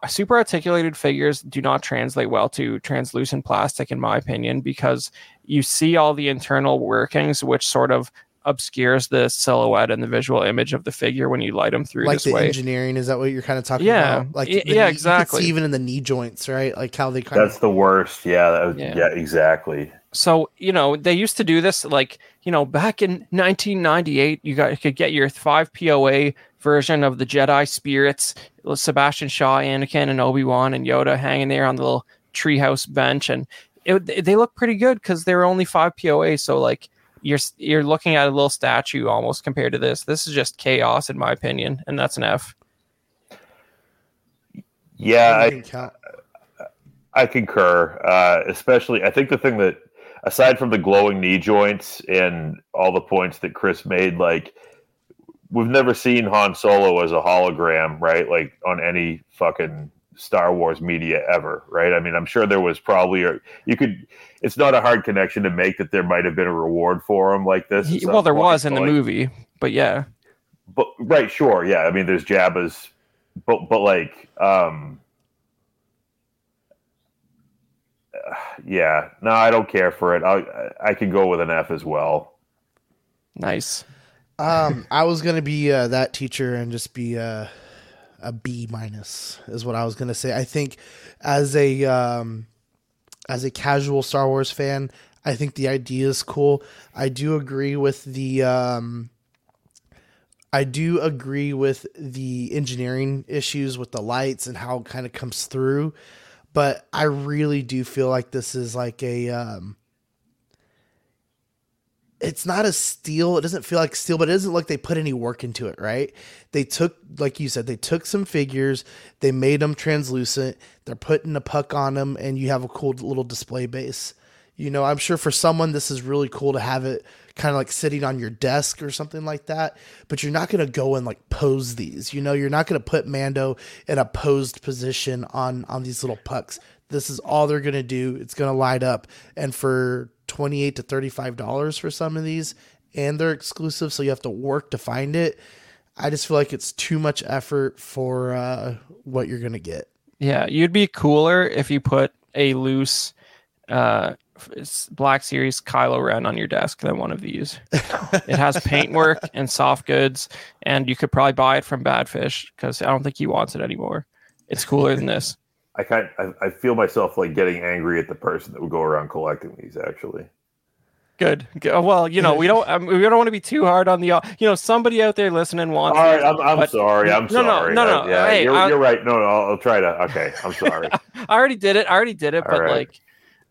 super articulated figures do not translate well to translucent plastic in my opinion because you see all the internal workings which sort of obscures the silhouette and the visual image of the figure when you light them through like the way. engineering is that what you're kind of talking yeah. about? Like yeah knee, exactly. even in the knee joints right? Like how they kind that's of... the worst. Yeah, was, yeah. yeah exactly so you know they used to do this like you know back in 1998 you got you could get your 5 poa version of the jedi spirits sebastian shaw anakin and obi-wan and yoda hanging there on the little treehouse bench and it, they look pretty good because they're only 5 poa so like you're you're looking at a little statue almost compared to this. This is just chaos, in my opinion, and that's an F. Yeah, I, I concur. Uh, especially, I think the thing that, aside from the glowing knee joints and all the points that Chris made, like we've never seen Han Solo as a hologram, right? Like on any fucking Star Wars media ever, right? I mean, I'm sure there was probably a you could. It's not a hard connection to make that there might have been a reward for him like this. He, well, there point, was in the like, movie, but yeah. But right, sure, yeah. I mean, there's Jabba's, but but like, um, uh, yeah. No, I don't care for it. I I can go with an F as well. Nice. Um, I was gonna be uh, that teacher and just be uh a B minus is what I was gonna say. I think as a um, as a casual Star Wars fan, I think the idea is cool. I do agree with the um, I do agree with the engineering issues with the lights and how it kind of comes through, but I really do feel like this is like a um, it's not a steal. It doesn't feel like steel, but it doesn't look like they put any work into it, right? They took, like you said, they took some figures, they made them translucent, they're putting a puck on them, and you have a cool little display base. You know, I'm sure for someone this is really cool to have it kind of like sitting on your desk or something like that, but you're not going to go and like pose these. You know, you're not going to put Mando in a posed position on on these little pucks. This is all they're going to do. It's going to light up and for 28 to 35 dollars for some of these and they're exclusive so you have to work to find it i just feel like it's too much effort for uh, what you're gonna get yeah you'd be cooler if you put a loose uh, black series kylo ren on your desk than one of these it has paintwork and soft goods and you could probably buy it from badfish because i don't think he wants it anymore it's cooler than this I kind I, I feel myself like getting angry at the person that would go around collecting these. Actually, good. Well, you know, we don't um, we don't want to be too hard on the you know somebody out there listening wants. All right, I'm, I'm but, sorry. I'm no, sorry. No, no, no. yeah, hey, you're, you're, right. No, no, I'll, I'll, try to. Okay, I'm sorry. I already did it. I already did it. All but right. like,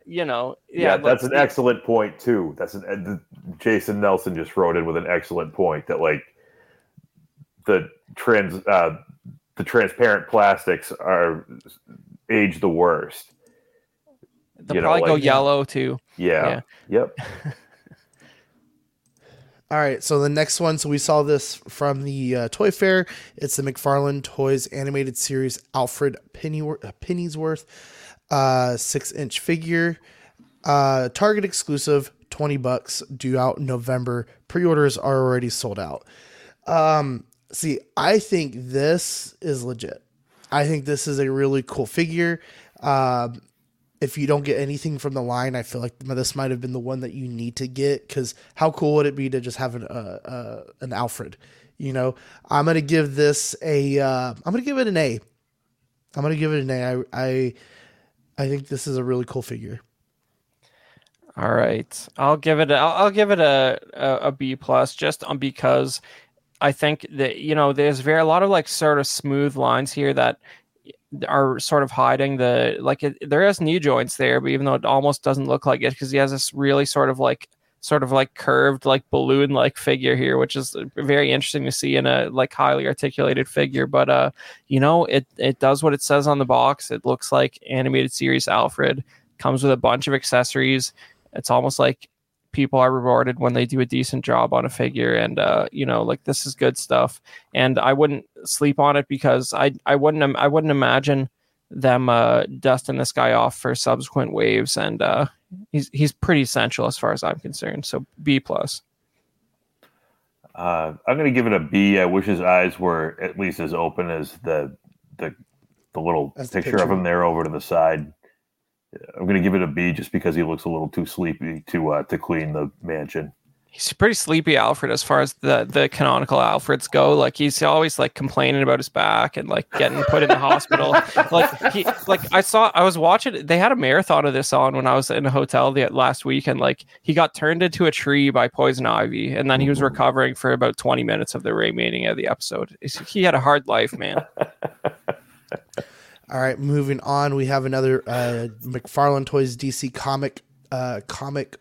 you know, yeah. yeah that's an excellent point too. That's an Jason Nelson just wrote in with an excellent point that like the trans uh, the transparent plastics are age the worst. They'll You know, probably go yellow too. Yeah. Yep. All right, so the next one, so we saw this from the uh, Toy Fair. It's the McFarlane Toys animated series Alfred Pennyworth, uh, Pennyworth, uh, six inch figure, uh, Target exclusive, twenty bucks, due out November. Pre orders are already sold out. Um, see, I think this is legit. I think this is a really cool figure. Um, if you don't get anything from the line, I feel like this might have been the one that you need to get because how cool would it be to just have an uh, uh, an Alfred? You know, I'm gonna give this a uh, I'm gonna give it an A. I'm gonna give it an A. I I, I think this is a really cool figure. All right, I'll give it. A, I'll, I'll give it a, a a B plus just on because I think that you know there's very a lot of like sort of smooth lines here that are sort of hiding the like it, there is knee joints there, but even though it almost doesn't look like it because he has this really sort of like sort of like curved like balloon like figure here which is very interesting to see in a like highly articulated figure but uh you know it it does what it says on the box. It looks like animated series alfred comes with a bunch of accessories. It's almost like people are rewarded when they do a decent job on a figure and uh you know like this is good stuff. And i wouldn't sleep on it because i i wouldn't i wouldn't imagine them uh dusting this guy off for subsequent waves and uh he's he's pretty essential as far as i'm concerned so b plus Uh, I'm going to give it a B. I wish his eyes were at least as open as the the the little As the picture, of him there over to the side. I'm going to give it a B just because he looks a little too sleepy to uh, to clean the mansion. He's pretty sleepy alfred as far as the the canonical alfreds go. Like he's always like complaining about his back and like getting put in the hospital. Like he like i saw i was watching they had a marathon of this on when i was in a hotel the last week and like he got turned into a tree by poison ivy and then he was recovering for about 20 minutes of the remaining of the episode. He had a hard life man. All right, moving on, we have another uh, McFarlane Toys DC comic uh, comic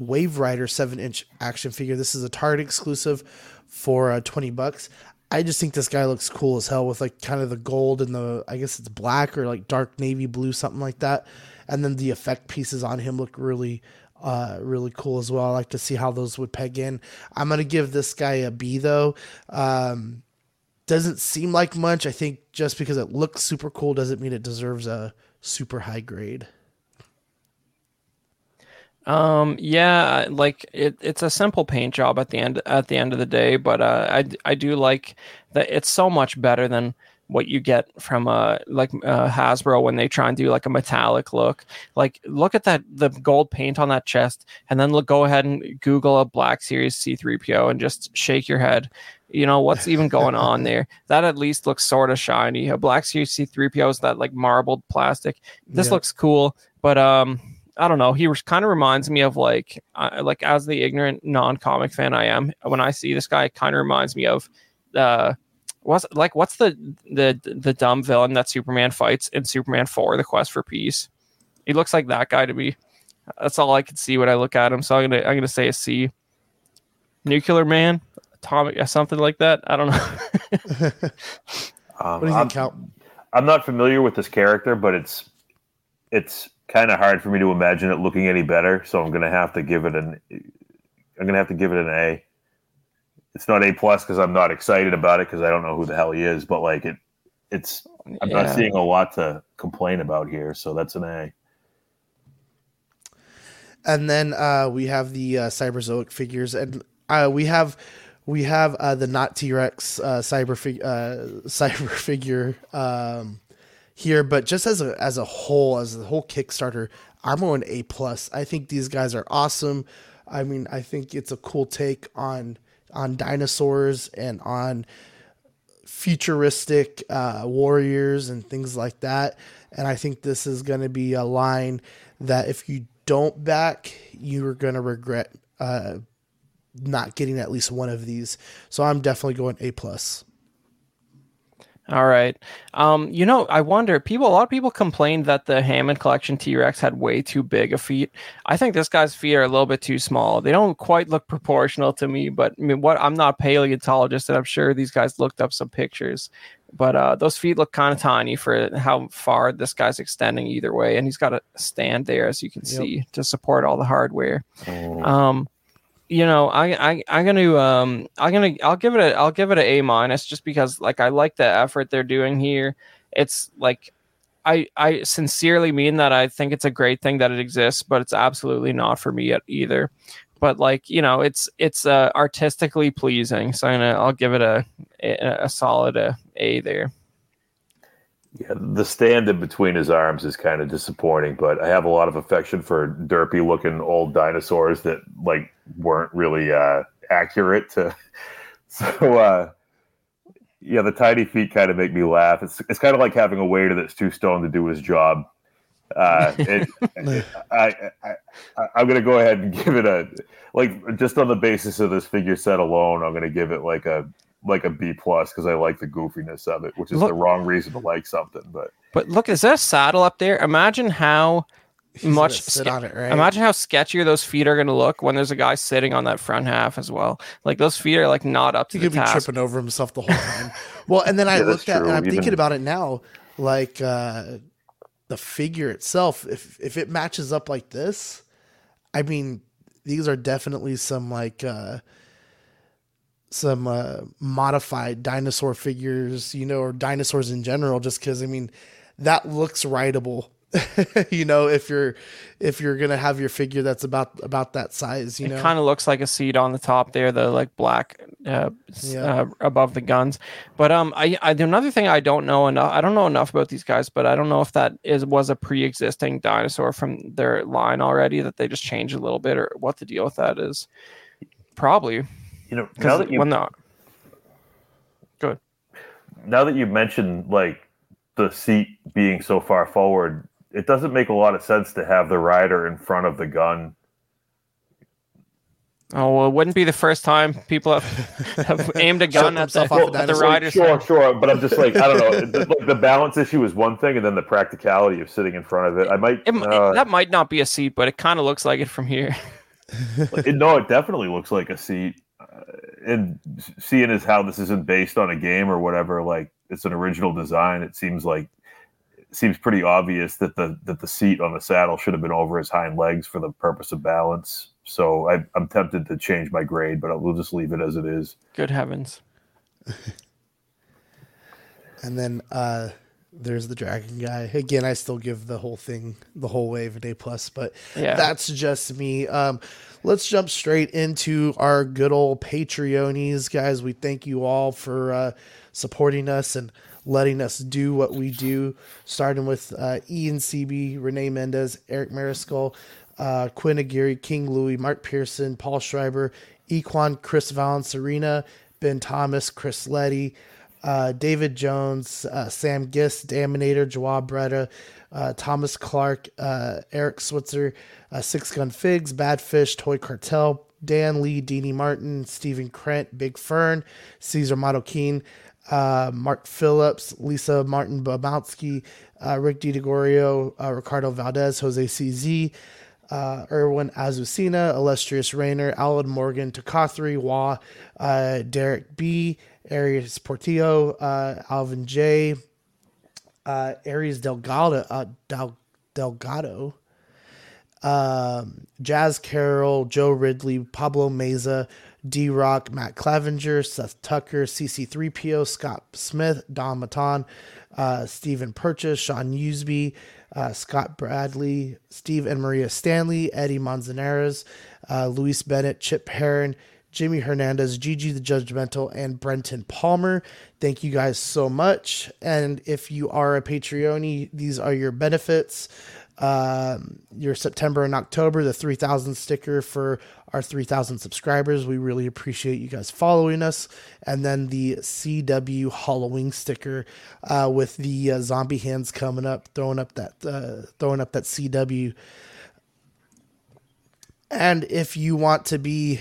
Waverider seven inch action figure. This is a Target exclusive for uh, twenty bucks. I just think this guy looks cool as hell with like kind of the gold and the I guess it's black or like dark navy blue something like that, and then the effect pieces on him look really uh really cool as well. I like to see how those would peg in. I'm gonna give this guy a B though. Um, doesn't seem like much. I think just because it looks super cool doesn't mean it deserves a super high grade. Um, yeah, like it, it's a simple paint job at the end at the end of the day, but uh, I I do like that it's so much better than what you get from uh like uh, Hasbro when they try and do like a metallic look. Like look at that the gold paint on that chest, and then look go ahead and Google a Black Series C3PO and just shake your head. You know what's even going on there? That at least looks sort of shiny. A Black Series C3PO is that like marbled plastic. This Yeah. looks cool, but um. I don't know. He was, kind of reminds me of like, uh, like as the ignorant non-comic fan I am, when I see this guy, kind of reminds me of, uh, what's like what's the the the dumb villain that Superman fights in Superman Four: The Quest for Peace? He looks like that guy to me. That's all I can see when I look at him. So I'm gonna I'm gonna say a C. Nuclear Man, Atomic, something like that. I don't know. Um, What do you I'm, think, Cal? I'm not familiar with this character, but it's it's kind of hard for me to imagine it looking any better. So I'm going to have to give it an I'm going to have to give it an A. It's not A plus because I'm not excited about it because I don't know who the hell he is. But like it, it's I'm Yeah. not seeing a lot to complain about here. So that's an A. And then uh, we have the uh, Cyberzoic figures, and uh, we have we have uh, the not T Rex uh, cyber fig- uh, cyber figure um, here. But just as a as a whole, as the whole Kickstarter, I'm going A plus. I think these guys are awesome. I mean, I think it's a cool take on on dinosaurs and on futuristic uh, warriors and things like that. And I think this is going to be a line that if you don't back, you're going to regret uh, not getting at least one of these. So I'm definitely going A plus. All right. Um, you know, I wonder. People, a lot of people complained that the Hammond Collection T Rex had way too big a feet. I think this guy's feet are a little bit too small. They don't quite look proportional to me. But I mean, what? I'm not a paleontologist, and I'm sure these guys looked up some pictures. but uh, those feet look kind of tiny for how far this guy's extending either way, and he's got a stand there as you can yep. see to support all the hardware. Oh. Um, you know, I I I'm gonna um I'm gonna I'll give it a I'll give it a A minus just because like I like the effort they're doing here. It's like I I sincerely mean that I think it's a great thing that it exists, but it's absolutely not for me yet either. But like you know, it's it's uh, artistically pleasing, so I'm gonna I'll give it a a, a solid a, uh, a there. Yeah, the stand in between his arms is kind of disappointing, but I have a lot of affection for derpy looking old dinosaurs that like weren't really uh, accurate to. So uh, yeah, the tiny feet kind of make me laugh. It's it's kind of like having a waiter that's too stoned to do his job. Uh, it, I, I, I am gonna go ahead and give it a like just on the basis of this figure set alone. I'm gonna give it like a like a B plus because I like the goofiness of it, which is look, the wrong reason to like something. But but look, is that a saddle up there? Imagine how He's much sit on it, right? Imagine how sketchier those feet are going to look when there's a guy sitting on that front half as well. Like those feet are like not up to he the could task. be tripping over himself the whole time. well, and then I yeah, looked at and I'm Even... thinking about it now, like uh, the figure itself. If if it matches up like this, I mean, these are definitely some like. uh some uh, modified dinosaur figures, you know, or dinosaurs in general, just because I mean, that looks rideable you know, if you're if you're gonna have your figure that's about about that size, you it know, kind of looks like a seat on the top there, the like black uh, yeah. uh, above the guns. But um, I, I another thing I don't know enough. I don't know enough about these guys, but I don't know if that is was a pre-existing dinosaur from their line already that they just changed a little bit, or what the deal with that is. Probably, you know, now that you when the good. Now that you mentioned like the seat being so far forward, it doesn't make a lot of sense to have the rider in front of the gun. Oh well, it wouldn't be the first time people have, have aimed a gun at the, well, at the rider. Sure, sure, but I'm just like I don't know. the, the, balance issue is one thing, and then the practicality of sitting in front of it. I might it, uh, that might not be a seat, but it kind of looks like it from here. it, no, it definitely looks like a seat. And seeing as how this isn't based on a game or whatever, like it's an original design. It seems like seems pretty obvious that the that the seat on the saddle should have been over his hind legs for the purpose of balance. So I, am tempted to change my grade, but we'll just leave it as it is. Good heavens! and then uh, there's the dragon guy. Again, I still give the whole thing, the whole wave, an A plus, but yeah. that's just me. Um, let's jump straight into our good old Patreonies, guys. We thank you all for uh, supporting us and letting us do what we do, starting with uh, Ian CB, Renee Mendez, Eric Mariscal, uh, Quinn Aguirre, King Louis, Mark Pearson, Paul Schreiber, Equan, Chris Valencerina, Ben Thomas, Chris Letty, uh, David Jones, uh, Sam Gist, Daminator, Jawab Bretta, uh, Thomas Clark, uh, Eric Switzer, uh, Six Gun Figs, Badfish, Toy Cartel, Dan Lee, Deanie Martin, Stephen Krent, Big Fern, Caesar Keen uh, Mark Phillips, Lisa Martin Babowski, uh, Rick DiGregorio, uh, Ricardo Valdez, Jose CZ, uh, Erwin Azucena, Illustrious Rayner, Alan Morgan, Takathri Wah, Derek B, Arias Portillo, uh, Alvin J, uh, Aries Delgado, uh, Del- Delgado, um, Jazz Carroll, Joe Ridley, Pablo Meza, D Rock, Matt Clevenger, Seth Tucker, CC3PO, Scott Smith, Don Matan, uh, Stephen Purchase, Sean Usby, uh, Scott Bradley, Steve and Maria Stanley, Eddie Manzanares, uh, Luis Bennett, Chip Heron, Jimmy Hernandez, Gigi the Judgmental, and Brenton Palmer. Thank you guys so much. And if you are a Patreon, these are your benefits um, your September and October, the 3000 sticker for our 3000 subscribers. We really appreciate you guys following us. And then the CW Halloween sticker uh, with the uh, zombie hands coming up, throwing up that uh, throwing up that CW. And if you want to be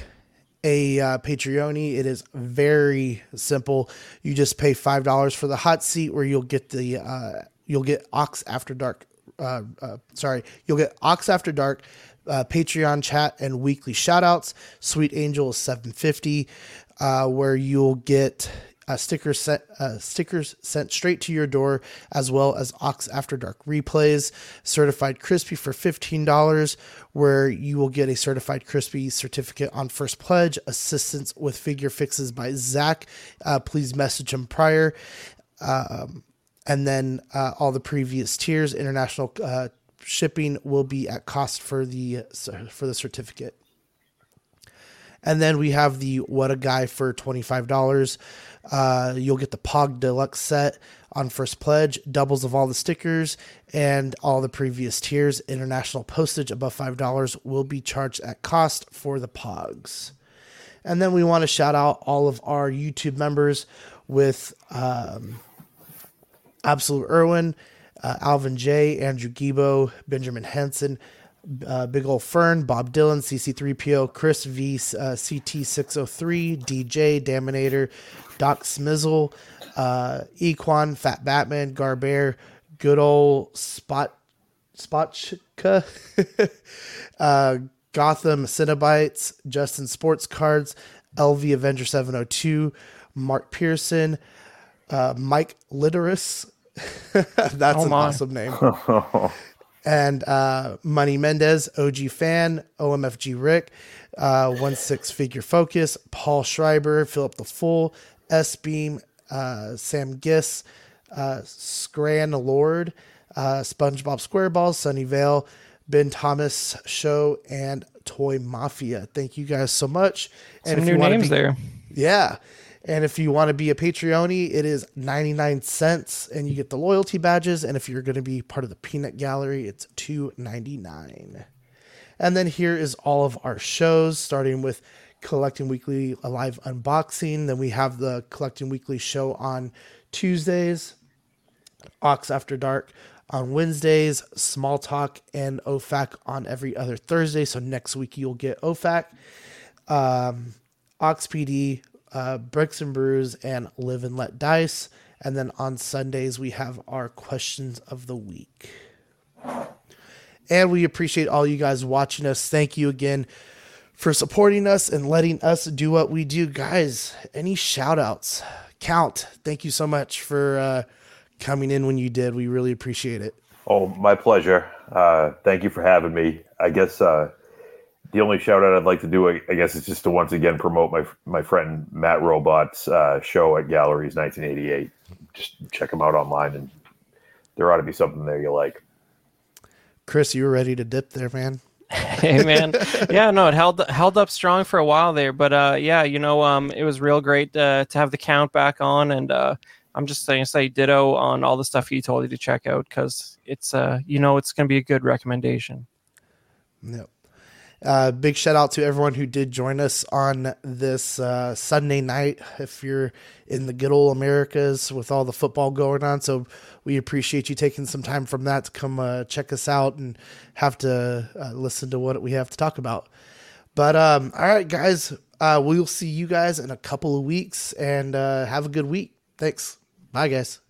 a uh, it is very simple. You just pay five dollars for the hot seat, where you'll get the uh, you'll get Ox After Dark uh, uh, sorry, you'll get Ox After Dark, uh, Patreon chat, and weekly shoutouts. Sweet Angel is 750, uh, where you'll get uh, stickers sent uh, stickers sent straight to your door, as well as Ox After Dark replays, certified crispy for fifteen dollars, where you will get a certified crispy certificate on first pledge, assistance with figure fixes by Zach. Uh, please message him prior, um, and then uh, all the previous tiers, international uh, shipping will be at cost for the for the certificate. And then we have the What a Guy for $25. Uh, you'll get the Pog Deluxe set on first pledge, doubles of all the stickers, and all the previous tiers. International postage above $5 will be charged at cost for the Pogs. And then we want to shout out all of our YouTube members with um, Absolute Irwin, uh, Alvin J, Andrew Gibo, Benjamin Henson, uh, Big Ol' Fern, Bob Dylan, CC3PO, Chris V, uh, CT603, DJ, Daminator, Doc Smizzle, uh, Equan, Fat Batman, Garbear, Good Old Spot, Spotchka, uh, Gotham Cinnabites, Justin Sports Cards, LV Avenger 702, Mark Pearson, uh, Mike Literis. That's oh an awesome name. and uh, Money Mendez, OG fan, OMFG Rick, uh, one six figure focus, Paul Schreiber, Philip the Fool, S Beam, uh, Sam Giss, uh, Scran Lord, uh, SpongeBob Squareballs, Sunny Vale, Ben Thomas Show, and Toy Mafia. Thank you guys so much. And Some new names be, there. Yeah. And if you want to be a Patreon, it is 99 cents and you get the loyalty badges. And if you're going to be part of the Peanut Gallery, it's 2.99. And then here is all of our shows, starting with Collecting Weekly a live unboxing. Then we have the Collecting Weekly show on Tuesdays, Ox After Dark on Wednesdays, Small Talk and OFAC on every other Thursday. So next week you'll get OFAC. Um, Ox PD uh, Bricks and Brews, and Live and Let Dice. And then on Sundays, we have our questions of the week. And we appreciate all you guys watching us. Thank you again for supporting us and letting us do what we do. Guys, any shout outs? Count, thank you so much for uh, coming in when you did. We really appreciate it. Oh, my pleasure. Uh, thank you for having me. I guess uh, the only shout out I'd like to do, I guess, is just to once again promote my my friend Matt Robot's uh, show at Galleries 1988. Just check him out online, and there ought to be something there you like. Chris, you were ready to dip there, man. hey man, yeah, no, it held held up strong for a while there, but uh, yeah, you know, um, it was real great uh, to have the count back on, and uh, I'm just saying, say ditto on all the stuff he told you to check out because it's uh, you know, it's gonna be a good recommendation. Yep. Uh, big shout out to everyone who did join us on this uh, Sunday night. If you're in the good old Americas with all the football going on, so we appreciate you taking some time from that to come uh, check us out and have to uh, listen to what we have to talk about. But um, all right, guys, uh, we'll see you guys in a couple of weeks and uh, have a good week. Thanks. Bye, guys.